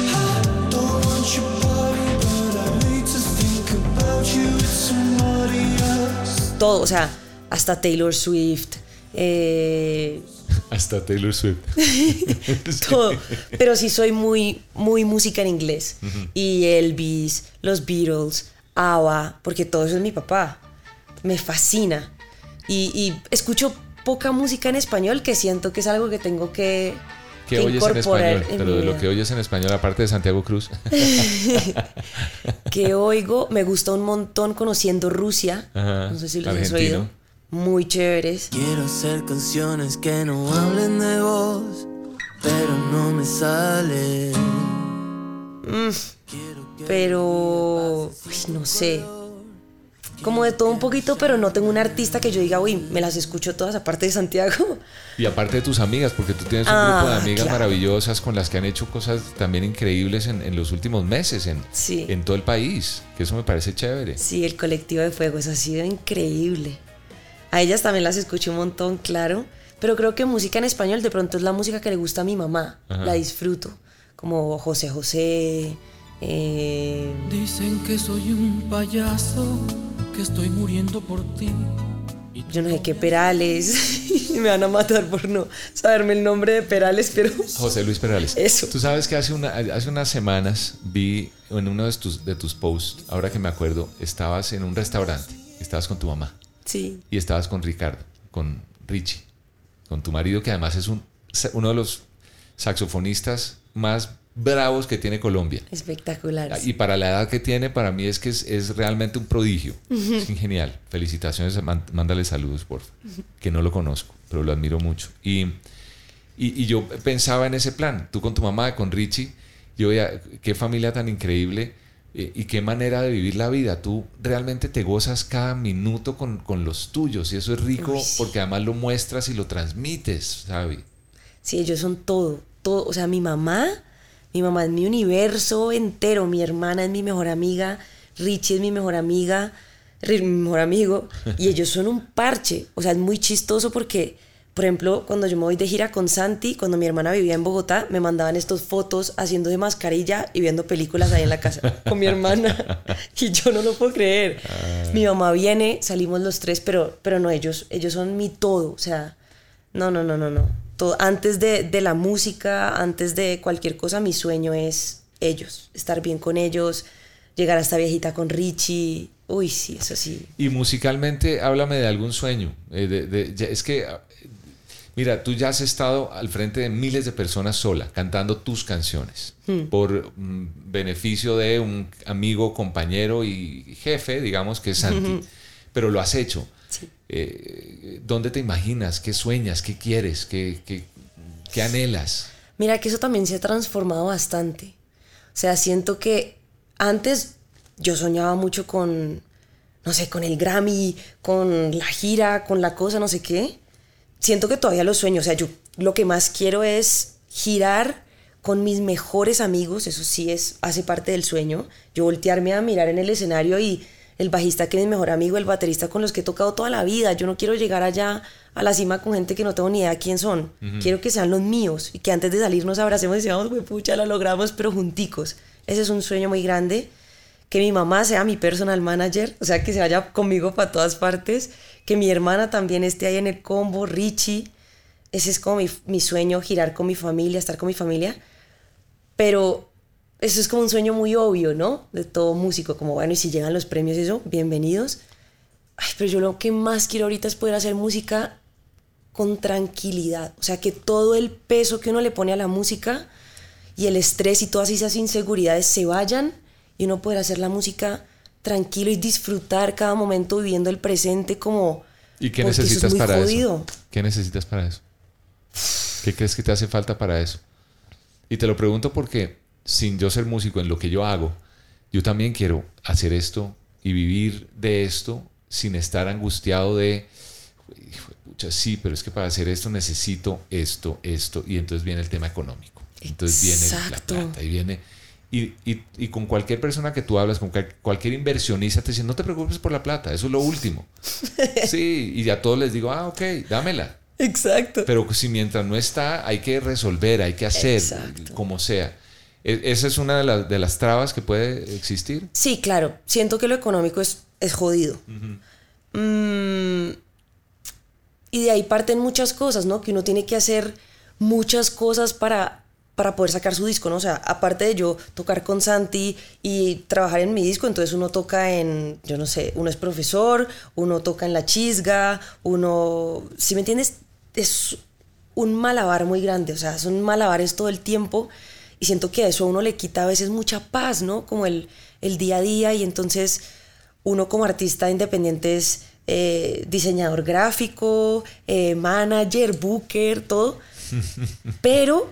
todo, o sea, hasta Taylor Swift. eh, <laughs> Hasta Taylor Swift. <laughs> todo. Pero sí soy muy, muy música en inglés. Y Elvis, los Beatles, ABBA, porque todo eso es mi papá. Me fascina. Y, y escucho poca música en español que siento que es algo que tengo que, ¿Qué que oyes en español? en Pero de lo que oyes en español, aparte de Santiago Cruz. <laughs> que oigo, me gusta un montón conociendo Rusia. Ajá, No sé si los has argentino. oído. Muy chéveres. Quiero hacer canciones que no hablen de vos, pero no me sale. Mm, pero, uy, no sé. Como de todo un poquito, pero no tengo un artista que yo diga, uy, me las escucho todas aparte de Santiago. Y aparte de tus amigas, porque tú tienes un Ah, grupo de amigas claro. maravillosas con las que han hecho cosas también increíbles en, en los últimos meses en, Sí. en todo el país, que eso me parece chévere. Sí, el colectivo de fuego, eso ha sido increíble. A ellas también las escucho un montón, claro. Pero creo que música en español de pronto es la música que le gusta a mi mamá. Ajá. La disfruto. Como José José. eh, Dicen que soy un payaso, que estoy muriendo por ti. yo no sé qué Perales. <laughs> me van a matar por no saberme el nombre de Perales, pero. José Luis Perales. Eso. Tú sabes que hace, una, hace unas semanas vi en uno de tus, de tus posts, ahora que me acuerdo, estabas en un restaurante, estabas con tu mamá Sí. y estabas con Ricardo, con Richie, con tu marido, que además es un, uno de los saxofonistas más bravos que tiene Colombia. Espectacular. Y para la edad que tiene, para mí es que es, es realmente un prodigio. Es genial. Felicitaciones, mándale saludos, por favor. Que no lo conozco, pero lo admiro mucho. Y, y, y yo pensaba en ese plan, tú con tu mamá, con Richie, yo veía qué familia tan increíble eh, y qué manera de vivir la vida. Tú realmente te gozas cada minuto con, con los tuyos y eso es rico Uy, sí. porque además lo muestras y lo transmites, ¿sabes? Sí, ellos son todo, todo. O sea, mi mamá, mi mamá es mi universo entero. Mi hermana es mi mejor amiga. Richie es mi mejor amiga, mi mejor amigo. Y <laughs> ellos son un parche. O sea, es muy chistoso porque, por ejemplo, cuando yo me voy de gira con Santi, cuando mi hermana vivía en Bogotá, me mandaban estas fotos haciendo de mascarilla y viendo películas ahí en la casa <laughs> con mi hermana. <laughs> Y yo no lo puedo creer. Mi mamá viene, salimos los tres, pero, pero no, ellos, ellos son mi todo. O sea, no, no, no, no, no. Todo, antes de, de la música, antes de cualquier cosa, mi sueño es ellos, estar bien con ellos, llegar a esta viejita con Richie. Uy, sí, eso sí. Y musicalmente, háblame de algún sueño. Eh, de- de- ya- es que, ah, mira, tú ya has estado al frente de miles de personas sola, cantando tus canciones, Hmm. por mm, beneficio de un amigo, compañero y jefe, digamos, que es Santi. Pero lo has hecho. Eh, ¿Dónde te imaginas? ¿Qué sueñas? ¿Qué quieres? ¿Qué, qué, qué anhelas? Mira que eso también se ha transformado bastante. O sea, siento que antes yo soñaba mucho con, no sé, con el Grammy, con la gira, con la cosa, no sé qué. Siento que todavía lo sueño. O sea, yo lo que más quiero es girar con mis mejores amigos. Eso sí es, hace parte del sueño. Yo voltearme a mirar en el escenario y el bajista que es mi mejor amigo, el baterista con los que he tocado toda la vida. Yo no quiero llegar allá a la cima con gente que no tengo ni idea quién son. Quiero que sean los míos y que antes de salir nos abracemos y decíamos, "Güey, pucha, lo logramos, pero junticos. Ese es un sueño muy grande. Que mi mamá sea mi personal manager, o sea, que se vaya conmigo para todas partes. Que mi hermana también esté ahí en el combo, Richie. Ese es como mi, mi sueño, girar con mi familia, estar con mi familia. Pero eso es como un sueño muy obvio, ¿no? De todo músico, como bueno, y si llegan los premios y eso, bienvenidos. Ay, pero yo lo que más quiero ahorita es poder hacer música con tranquilidad. O sea, que todo el peso que uno le pone a la música y el estrés y todas esas inseguridades se vayan y uno poder hacer la música tranquilo y disfrutar cada momento viviendo el presente como... ¿Y qué porque eso es necesitas muy para jodido. eso? ¿Qué necesitas para eso? ¿Qué crees que te hace falta para eso? Y te lo pregunto porque sin yo ser músico en lo que yo hago, yo también quiero hacer esto y vivir de esto sin estar angustiado de, "Hijo de pucha, sí, pero es que para hacer esto necesito esto, esto, y entonces viene el tema económico. Entonces viene la Exacto. plata y viene... Y, y- y con cualquier persona que tú hablas, con cual- cualquier inversionista, te dicen, no te preocupes por la plata, eso es lo último. <laughs> Sí, y a todos les digo, ah, ok, dámela. Exacto. Pero si mientras no está, hay que resolver, hay que hacer, Exacto. como sea. E- Esa es una de, las- de las trabas que puede existir. Sí, claro. Siento que lo económico es, es jodido. Mm, y de ahí parten muchas cosas, ¿no? Que uno tiene que hacer muchas cosas para, para poder sacar su disco, ¿no? O sea, aparte de yo tocar con Santi y trabajar en mi disco, entonces uno toca en, yo no sé, uno es profesor, uno toca en la chisga, uno, si me entiendes, es un malabar muy grande, o sea, son malabares todo el tiempo y siento que a eso a uno le quita a veces mucha paz, ¿no? Como el, el día a día y entonces uno como artista independiente es eh, diseñador gráfico, eh, manager, booker, todo. <laughs> Pero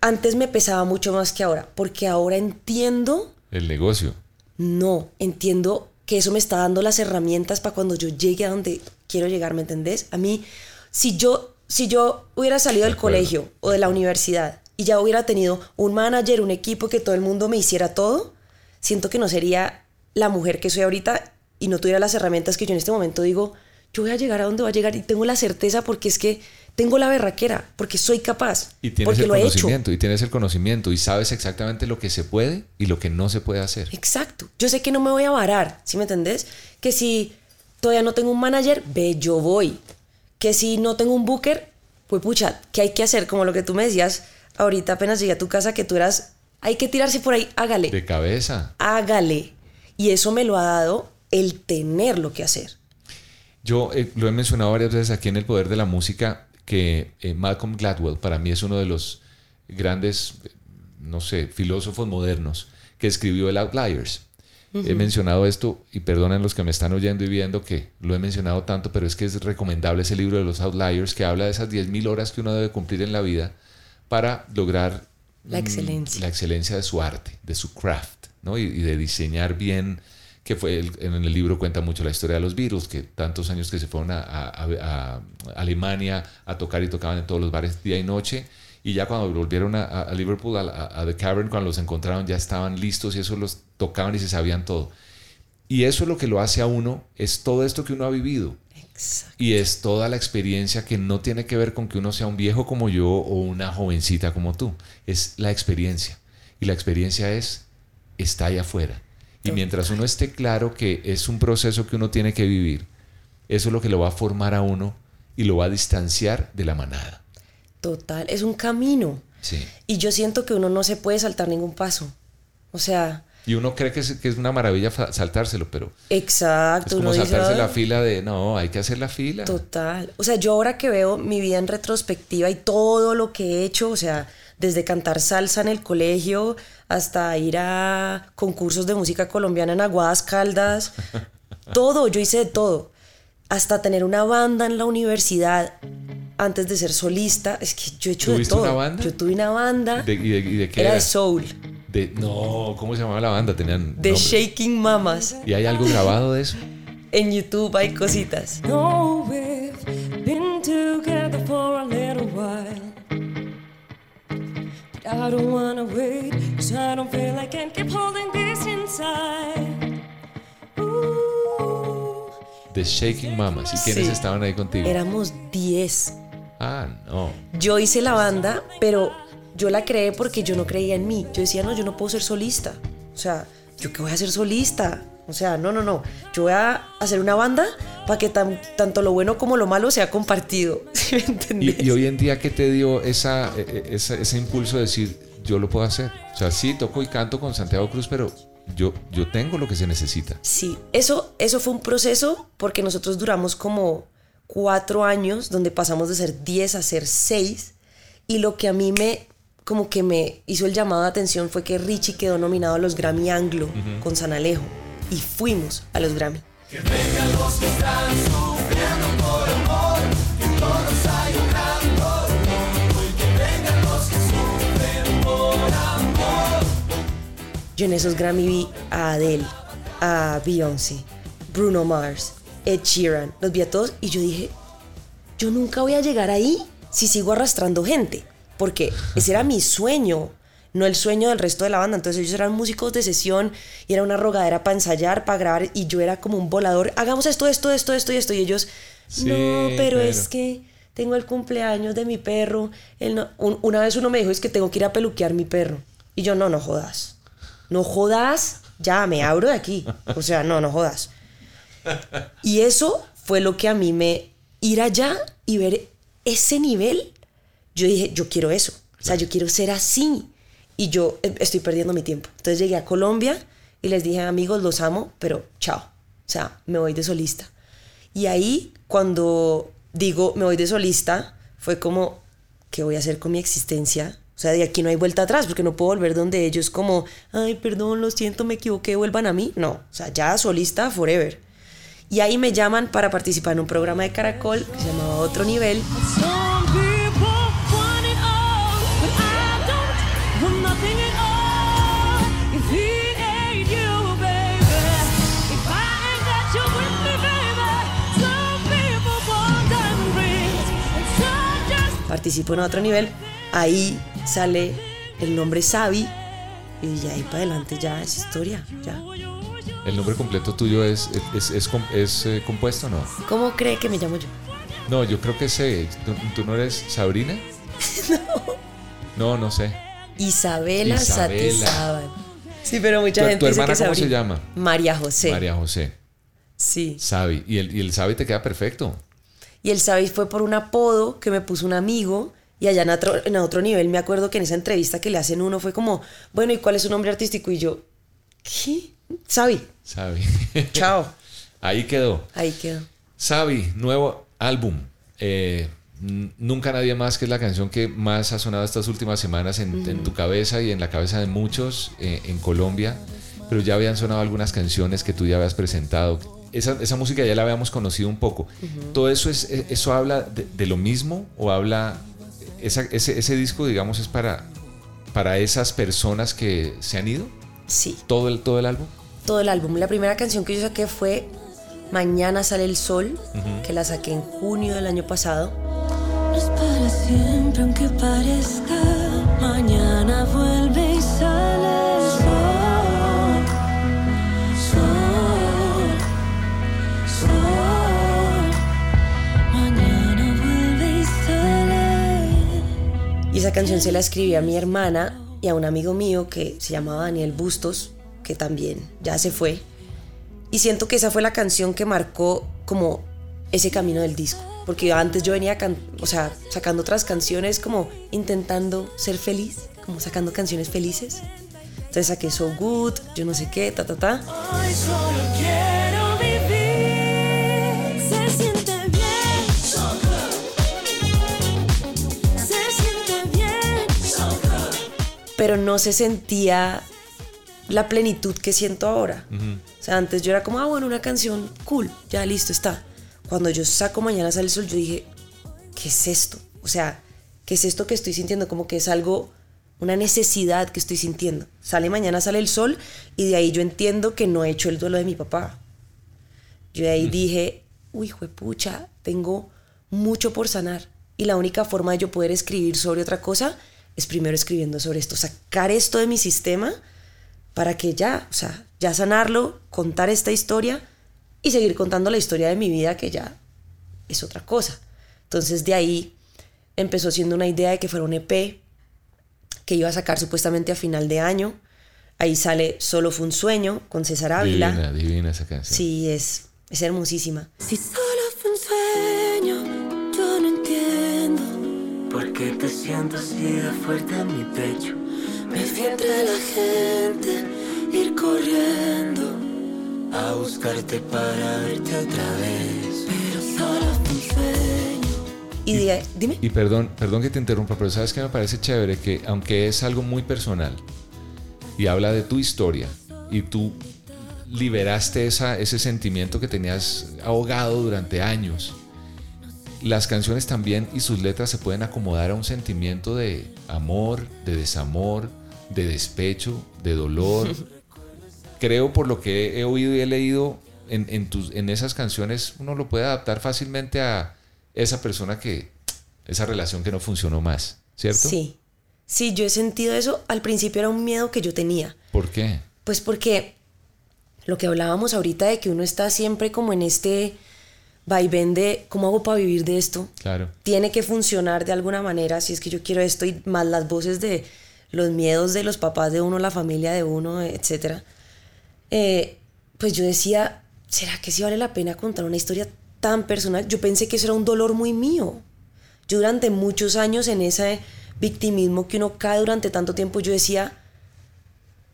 antes me pesaba mucho más que ahora, porque ahora entiendo, El negocio. no, entiendo que eso me está dando las herramientas para cuando yo llegue a donde quiero llegar, ¿me entendés? A mí, si yo, si yo hubiera salido del acuerdo. colegio o de la universidad y ya hubiera tenido un manager, un equipo, que todo el mundo me hiciera todo, siento que no sería la mujer que soy ahorita y no tuviera las herramientas que yo en este momento digo, yo voy a llegar a donde voy a llegar y tengo la certeza porque es que tengo la berraquera, porque soy capaz, Y tienes porque el lo he hecho. conocimiento, y tienes el conocimiento, y sabes exactamente lo que se puede y lo que no se puede hacer. Exacto. Yo sé que no me voy a varar, ¿sí me entendés? Que si todavía no tengo un manager, ve, yo voy. Que si no tengo un booker, pues pucha, ¿qué hay que hacer? Como lo que tú me decías ahorita apenas llegué a tu casa, que tú eras, hay que tirarse por ahí, hágale, De cabeza. hágale. Y eso me lo ha dado el tener lo que hacer. Yo eh, lo he mencionado varias veces aquí en El Poder de la Música, que eh, Malcolm Gladwell para mí es uno de los grandes, eh, no sé, filósofos modernos que escribió el Outliers. He mencionado esto y perdonen los que me están oyendo y viendo que lo he mencionado tanto, pero es que es recomendable ese libro de los Outliers que habla de esas 10.000 horas que uno debe cumplir en la vida para lograr La mm, excelencia. la excelencia de su arte, de su craft, ¿no? Y, y de diseñar bien, que fue, el- en el libro cuenta mucho la historia de los Beatles, que tantos años que se fueron a, a- a- a Alemania a tocar y tocaban en todos los bares día y noche, y ya cuando volvieron a, a- Liverpool, a, The Cavern, cuando los encontraron ya estaban listos y eso los tocaban y se sabían todo. Y eso lo que lo hace a uno es todo esto que uno ha vivido. Y es toda la experiencia que no tiene que ver con que uno sea un viejo como yo o una jovencita como tú. Es la experiencia. Y la experiencia es, está allá afuera. Y mientras uno esté claro que es un proceso que uno tiene que vivir, eso es lo que lo va a formar a uno y lo va a distanciar de la manada. Total, es un camino. Sí. Y yo siento que uno no se puede saltar ningún paso. O sea, Y uno cree que es, que es una maravilla saltárselo, pero exacto. es como dice, saltarse la fila de, no, hay que hacer la fila. Total. O sea, yo ahora que veo mi vida en retrospectiva y todo lo que he hecho, o sea, desde cantar salsa en el colegio hasta ir a concursos de música colombiana en Aguadas Caldas, <laughs> todo, yo hice de todo. Hasta tener una banda en la universidad antes de ser solista, es que yo he hecho de ¿Tuviste todo. una banda? Yo tuve una banda, ¿De- y, de, y de qué era era? de soul, De- no, ¿cómo se llamaba la banda? Tenían de nombre. Shaking Mamas. ¿Y hay algo grabado de eso? En YouTube hay cositas. No, we've been together for a little while. But I don't wanna wait, cause I don't feel I can keep holding this inside. The Shaking Mamas. ¿Y quiénes Sí. estaban ahí contigo? Éramos 10. Ah, no. Yo hice la banda, pero yo la creé porque yo no creía en mí. Yo decía, no, yo no puedo ser solista. O sea, ¿yo qué voy a ser solista? O sea, no, no, no. Yo voy a hacer una banda para que tan- tanto lo bueno como lo malo sea compartido. <laughs> ¿Sí me entendés? ¿Y, y hoy en día qué te dio esa, eh, eh, esa- ese impulso de decir, yo lo puedo hacer? O sea, sí, toco y canto con Santiago Cruz, pero yo, yo tengo lo que se necesita. Sí, eso, eso fue un proceso porque nosotros duramos como cuatro años donde pasamos de ser 10 a ser 6 y lo que a mí me como que me hizo el llamado de atención fue que Richie quedó nominado a los Grammy Anglo con San Alejo y fuimos a los Grammy. Que vengan los que están sufriendo por amor, que todos hay un gran dolor. Y que vengan los que sufren por amor. Yo en esos Grammy vi a Adele, a Beyoncé, Bruno Mars, Ed Sheeran, los vi a todos y yo dije, yo nunca voy a llegar ahí si sigo arrastrando gente, porque ese era mi sueño, no el sueño del resto de la banda. Entonces ellos eran músicos de sesión y era una rogadera para ensayar, para grabar y yo era como un volador, hagamos esto, esto, esto, esto y esto y ellos, Sí, no, pero, pero- es que tengo el cumpleaños de mi perro. Él no- un- una vez uno me dijo, es que tengo que ir a peluquear mi perro. Y yo, no, no jodas. No jodas, ya me abro de aquí. O sea, no, no jodas. Y eso fue lo que a mí me ir allá y ver ese nivel. Yo dije, yo quiero eso. O sea, yo quiero ser así. Y yo eh, estoy perdiendo mi tiempo. Entonces llegué a Colombia y les dije, amigos, los amo, pero chao. O sea, me voy de solista. Y ahí, cuando digo, me voy de solista, fue como, ¿qué voy a hacer con mi existencia? O sea, de aquí no hay vuelta atrás, porque no puedo volver donde ellos como, ay, perdón, lo siento, me equivoqué, vuelvan a mí. No, o sea, ya solista forever. Y ahí me llaman para participar en un programa de Caracol que se llamaba Otro Nivel. Participo en Otro Nivel. Ahí sale el nombre Sabi. Y ya ahí para adelante ya es historia. Ya. ¿El nombre completo tuyo es, es, es, eh, compuesto o no? ¿Cómo cree que me llamo yo? No, yo creo que sé. ¿Tú, tú no eres Sabrina? <laughs> No, no sé. Isabela, Isabela. Satizábal. Sí, pero mucha ¿Tu, gente tu dice hermana que cómo se llama? María José. María José. Sí. Sabi. Y el, y el Sabi te queda perfecto. Y el Sabi fue por un apodo que me puso un amigo. Y allá en otro, en otro nivel me acuerdo que en esa entrevista que le hacen uno fue como, bueno, ¿y cuál es su nombre artístico? Y yo, ¿qué? Sabi. Sabi. Chao. <laughs> Ahí quedó. Ahí quedó. Sabi, nuevo álbum. Eh, Nunca Nadie Más, que es la canción que más ha sonado estas últimas semanas en, en tu cabeza y en la cabeza de muchos eh, en Colombia. Pero ya habían sonado algunas canciones que tú ya habías presentado. Esa, esa música ya la habíamos conocido un poco. ¿Todo eso, es, e- eso habla de, de lo mismo o habla... esa- ese, ese disco, digamos, es para, para esas personas que se han ido? Sí. ¿Todo el, todo el álbum? Todo el álbum. La primera canción que yo saqué fue Mañana sale el sol, Ujú. que la saqué en junio del año pasado. No es para siempre, aunque parezca. Mañana esa canción se la escribí a mi hermana y a un amigo mío que se llamaba Daniel Bustos, que también ya se fue. Y siento que esa fue la canción que marcó como ese camino del disco. Porque antes yo venía, o sea, sacando otras canciones como intentando ser feliz, como sacando canciones felices. Entonces saqué So Good, yo no sé qué, ta, ta, ta. Pero no se sentía la plenitud que siento ahora. O sea, antes yo era como, ah, bueno, una canción cool, ya listo está. Cuando yo saco Mañana sale el sol, yo dije, ¿qué es esto? O sea, ¿qué es esto que estoy sintiendo? Como que es algo, una necesidad que estoy sintiendo. Sale Mañana sale el sol y de ahí yo entiendo que no he hecho el duelo de mi papá. Yo de ahí dije, uy, juepucha, tengo mucho por sanar. Y la única forma de yo poder escribir sobre otra cosa es primero escribiendo sobre esto, sacar esto de mi sistema para que ya, o sea, ya sanarlo, contar esta historia y seguir contando la historia de mi vida que ya es otra cosa. Entonces de ahí empezó siendo una idea de que fuera un EP que iba a sacar supuestamente a final de año. Ahí sale Solo fue un sueño con César Ávila. Divina, divina esa canción. Sí, es, es hermosísima. Si solo entiendo ¿Por qué te siento así de fuerte en mi pecho? Me fui entre la gente, ir corriendo. A buscarte para verte otra vez. Pero solo fue un sueño. Y de- dime. Y perdón, perdón que te interrumpa, pero sabes que me parece chévere que aunque es algo muy personal y habla de tu historia y tú liberaste esa, ese sentimiento que tenías ahogado durante años, las canciones también y sus letras se pueden acomodar a un sentimiento de amor, de desamor, de despecho, de dolor. <laughs> Creo por lo que he oído y he leído en, en, tus, en esas canciones, uno lo puede adaptar fácilmente a esa persona que, esa relación que no funcionó más, ¿cierto? Sí. Sí, yo he sentido eso. Al principio era un miedo que yo tenía. ¿Por qué? Pues porque lo que hablábamos ahorita de que uno está siempre como en este vaivén de cómo hago para vivir de esto. Claro. Tiene que funcionar de alguna manera si es que yo quiero esto y más las voces de los miedos de los papás de uno, la familia de uno, etcétera. Eh, pues yo decía, ¿será que sí vale la pena contar una historia tan personal? Yo pensé que eso era un dolor muy mío. Yo durante muchos años en ese victimismo que uno cae durante tanto tiempo, yo decía,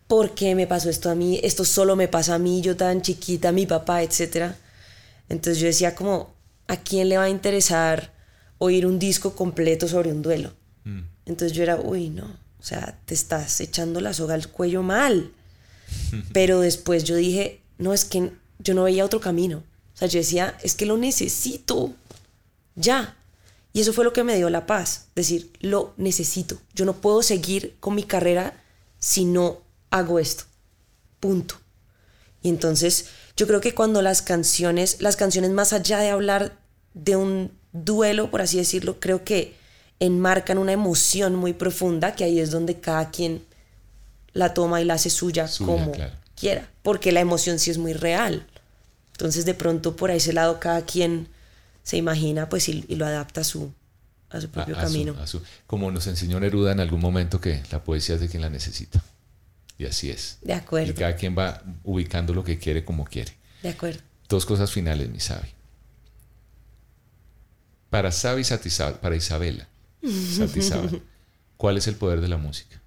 ¿por qué me pasó esto a mí? Esto solo me pasa a mí, yo tan chiquita, mi papá, etcétera. Entonces yo decía como, ¿a quién le va a interesar oír un disco completo sobre un duelo? Entonces yo era, uy, no, o sea, te estás echando la soga al cuello mal. <laughs> Pero después yo dije, no, es que yo no veía otro camino. O sea, yo decía, es que lo necesito. Ya. Y eso fue lo que me dio la paz. Decir, lo necesito. Yo no puedo seguir con mi carrera si no hago esto. Punto. Y entonces yo creo que cuando las canciones, las canciones más allá de hablar de un duelo, por así decirlo, creo que enmarcan una emoción muy profunda, que ahí es donde cada quien la toma y la hace suya, Suya, como claro. quiera, porque la emoción sí es muy real. Entonces de pronto por ese lado cada quien se imagina pues y, y lo adapta a su, a su propio A- a su- camino. a su- como nos enseñó Neruda en algún momento que la poesía es de quien la necesita. Y así es. De acuerdo. Y cada quien va ubicando lo que quiere como quiere. De acuerdo. Dos cosas finales, mi Sabi. Para Sabi Satisa- para Isabela, Satizábal, <laughs> ¿cuál es el poder de la música?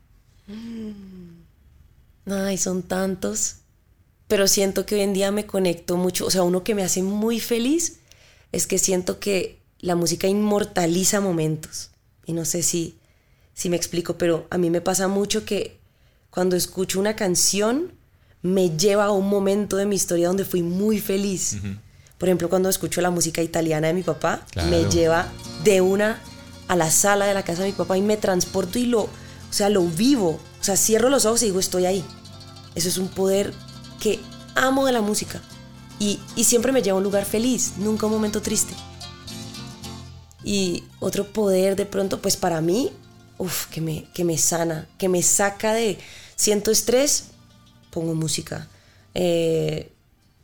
Ay, son tantos. Pero siento que hoy en día me conecto mucho. O sea, uno que me hace muy feliz es que siento que la música inmortaliza momentos. Y no sé si, si me explico, pero a mí me pasa mucho que cuando escucho una canción me lleva a un momento de mi historia donde fui muy feliz. Por ejemplo, cuando escucho la música italiana de mi papá, Claro. me lleva de una a la sala de la casa de mi papá y me transporto y lo, o sea, lo vivo. O sea, cierro los ojos y digo, estoy ahí. Eso es un poder que amo de la música. Y, y siempre me lleva a un lugar feliz, nunca un momento triste. Y otro poder de pronto, pues para mí, uf, que me, que me sana, que me saca de... Siento estrés, pongo música. Eh,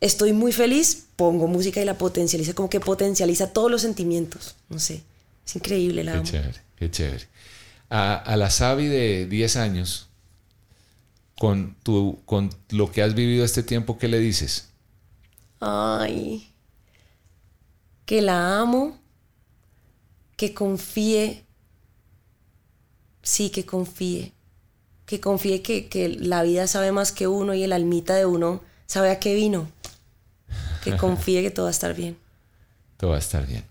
estoy muy feliz, pongo música y la potencializa, como que potencializa todos los sentimientos. No sé, es increíble la Qué amo. chévere, qué chévere. A, a la Sabi de 10 años, con, tu, con lo que has vivido este tiempo, ¿qué le dices? Ay, que la amo, que confíe, sí, que confíe, que confíe que, que la vida sabe más que uno y el almita de uno sabe a qué vino, que <laughs> confíe que todo va a estar bien. Todo va a estar bien.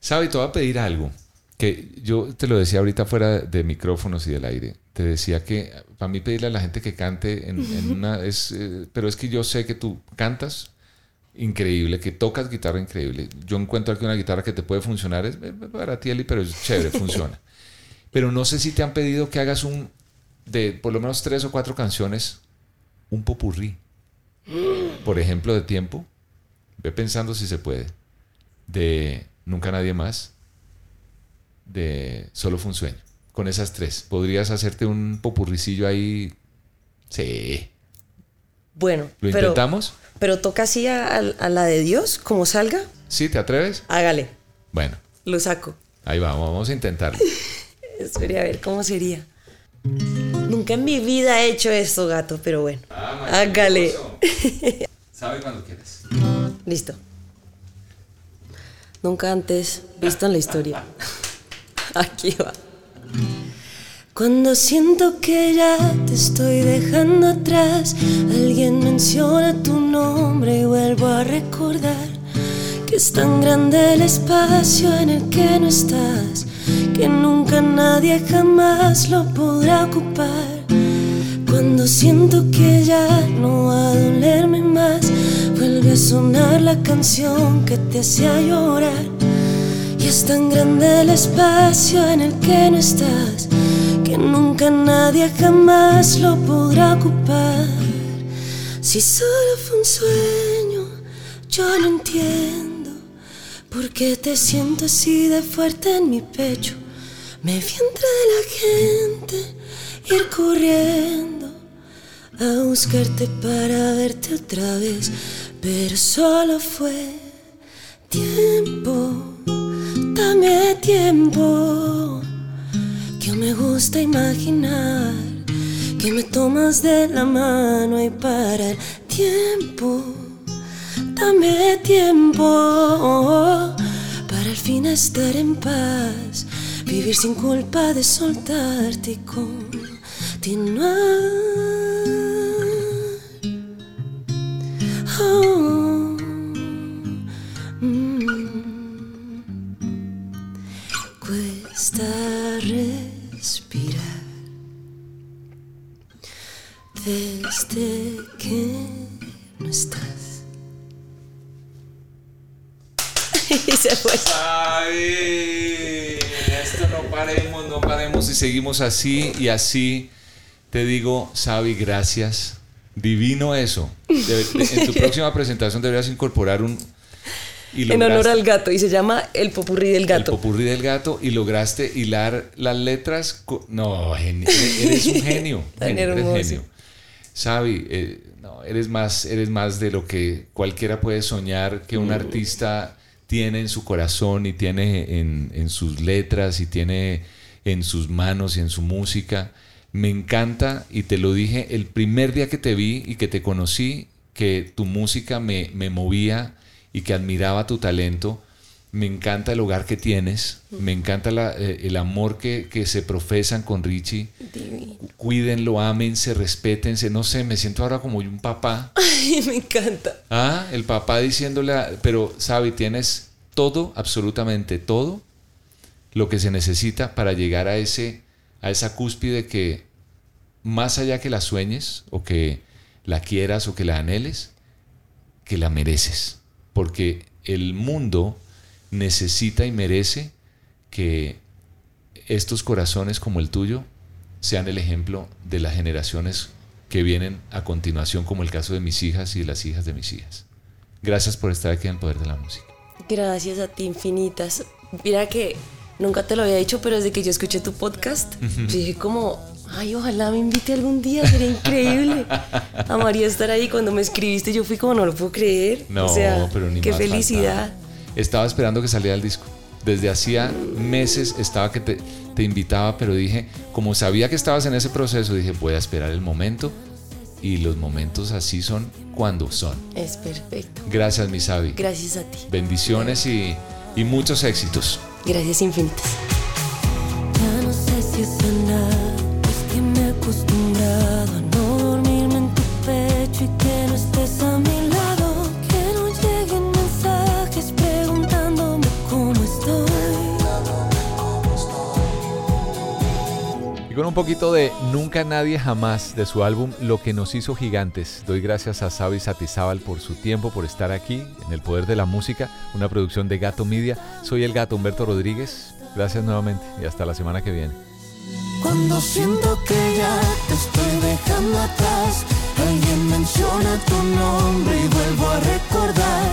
Sabi, te voy a pedir algo que yo te lo decía ahorita fuera de micrófonos y del aire. Te decía que para mí pedirle a la gente que cante en, en una es, eh, pero es que yo sé que tú cantas increíble, que tocas guitarra increíble. Yo encuentro aquí una guitarra que te puede funcionar, es para ti, Eli, pero es chévere, <laughs> funciona. Pero no sé si te han pedido que hagas un, de por lo menos tres o cuatro canciones, un popurrí. Por ejemplo, de tiempo. Ve pensando si se puede. De Nunca Nadie Más. De Solo fue un sueño. Con esas tres. ¿Podrías hacerte un popurricillo ahí? Sí. Bueno, ¿Lo pero, intentamos? pero toca así a, a- a la de Dios, como salga, ¿Sí? ¿Te atreves? hágale, Bueno, lo saco. ahí vamos, vamos a intentarlo. <laughs> Espere a ver cómo sería. Nunca en mi vida he hecho esto, gato, pero bueno. Hágale. <laughs> ¿Sabe cuando quieres? Listo. Nunca antes visto en la historia. <laughs> Aquí va. Cuando siento que ya te estoy dejando atrás, alguien menciona tu nombre y vuelvo a recordar que es tan grande el espacio en el que no estás, que nunca nadie jamás lo podrá ocupar. Cuando siento que ya no va a dolerme más, vuelve a sonar la canción que te hacía llorar. Y es tan grande el espacio en el que no estás, que nunca nadie jamás lo podrá ocupar. Si solo fue un sueño, yo no entiendo por qué te siento así de fuerte en mi pecho. Me vi entre la gente ir corriendo a buscarte para verte otra vez, pero solo fue tiempo, dame tiempo, que me gusta imaginar que me tomas de la mano y para el tiempo, dame tiempo para al fin estar en paz, vivir sin culpa de soltarte y continuar. Oh, mm. Cuesta respirar desde que no estás. <laughs> paremos, no paremos y seguimos así y así. Te digo, Sabi, gracias. Divino eso. De- de- en tu <laughs> próxima presentación deberías incorporar un... y En honor al gato y se llama El Popurrí del El Gato. popurrí del gato y lograste hilar las letras. No, gen- eres un genio. <laughs> Tan genio, eres hermoso. genio. Sabi, eh, No, eres más, eres más de lo que cualquiera puede soñar que un Mm. artista tiene en su corazón y tiene en, en sus letras y tiene en sus manos y en su música. Me encanta y te lo dije el primer día que te vi y que te conocí, que tu música me, me movía y que admiraba tu talento. Me encanta el hogar que tienes, me encanta la- eh, el amor que, que se profesan con Richie. Cuídenlo, ámense, respétense. No sé, me siento ahora como un papá. <laughs> Ay, me encanta. Ah, el papá diciéndole, a- pero Sabi, tienes todo, absolutamente todo, lo que se necesita para llegar a ese, a esa cúspide que más allá que la sueñes o que la quieras o que la anheles, que la mereces, porque el mundo necesita y merece que estos corazones como el tuyo sean el ejemplo de las generaciones que vienen a continuación, como el caso de mis hijas y de las hijas de mis hijas. Gracias por estar aquí en Poder de la Música. Gracias a ti infinitas. Mira que nunca te lo había dicho, pero desde que yo escuché tu podcast, yo dije como, ay, ojalá me invite algún día, sería increíble. <laughs> Amaría estar ahí. Cuando me escribiste, yo fui como, no lo puedo creer. No, o sea, pero ni qué más felicidad. faltaba. Estaba esperando que saliera el disco. Desde hacía meses estaba que te, te invitaba, pero dije, como sabía que estabas en ese proceso, dije, voy a esperar el momento. Y los momentos así son cuando son. Es perfecto. Gracias, mi Sabi. Gracias a ti. Bendiciones y, y muchos éxitos. Gracias infinitas. Ya no sé si es que me he acostumbrado a no con un poquito de Nunca Nadie Jamás de su álbum Lo que nos hizo gigantes. Doy gracias a Sabi Satizábal por su tiempo, por estar aquí en El Poder de la Música, una producción de Gato Media. Soy el gato Humberto Rodríguez. Gracias nuevamente y hasta la semana que viene. Cuando siento que ya te estoy dejando atrás, alguien menciona tu nombre y vuelvo a recordar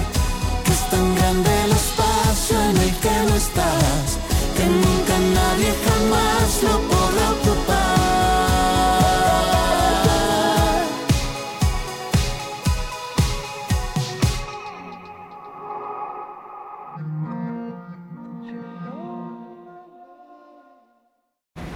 que es tan grande el espacio en el que no estás, que nunca nadie jamás lo podrá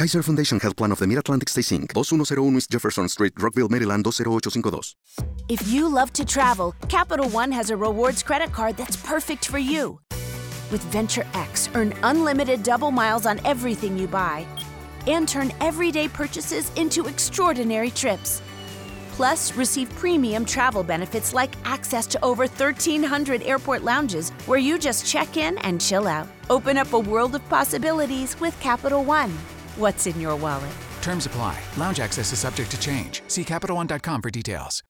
Kaiser Foundation Health Plan of the Mid-Atlantic Stay Inc., 2101 East Jefferson Street, Rockville, Maryland 20852. If you love to travel, Capital One has a rewards credit card that's perfect for you. With Venture X, earn unlimited double miles on everything you buy and turn everyday purchases into extraordinary trips. Plus, receive premium travel benefits like access to over 1,300 airport lounges where you just check in and chill out. Open up a world of possibilities with Capital One. What's in your wallet? Terms apply. Lounge access is subject to change. See CapitalOne.com for details.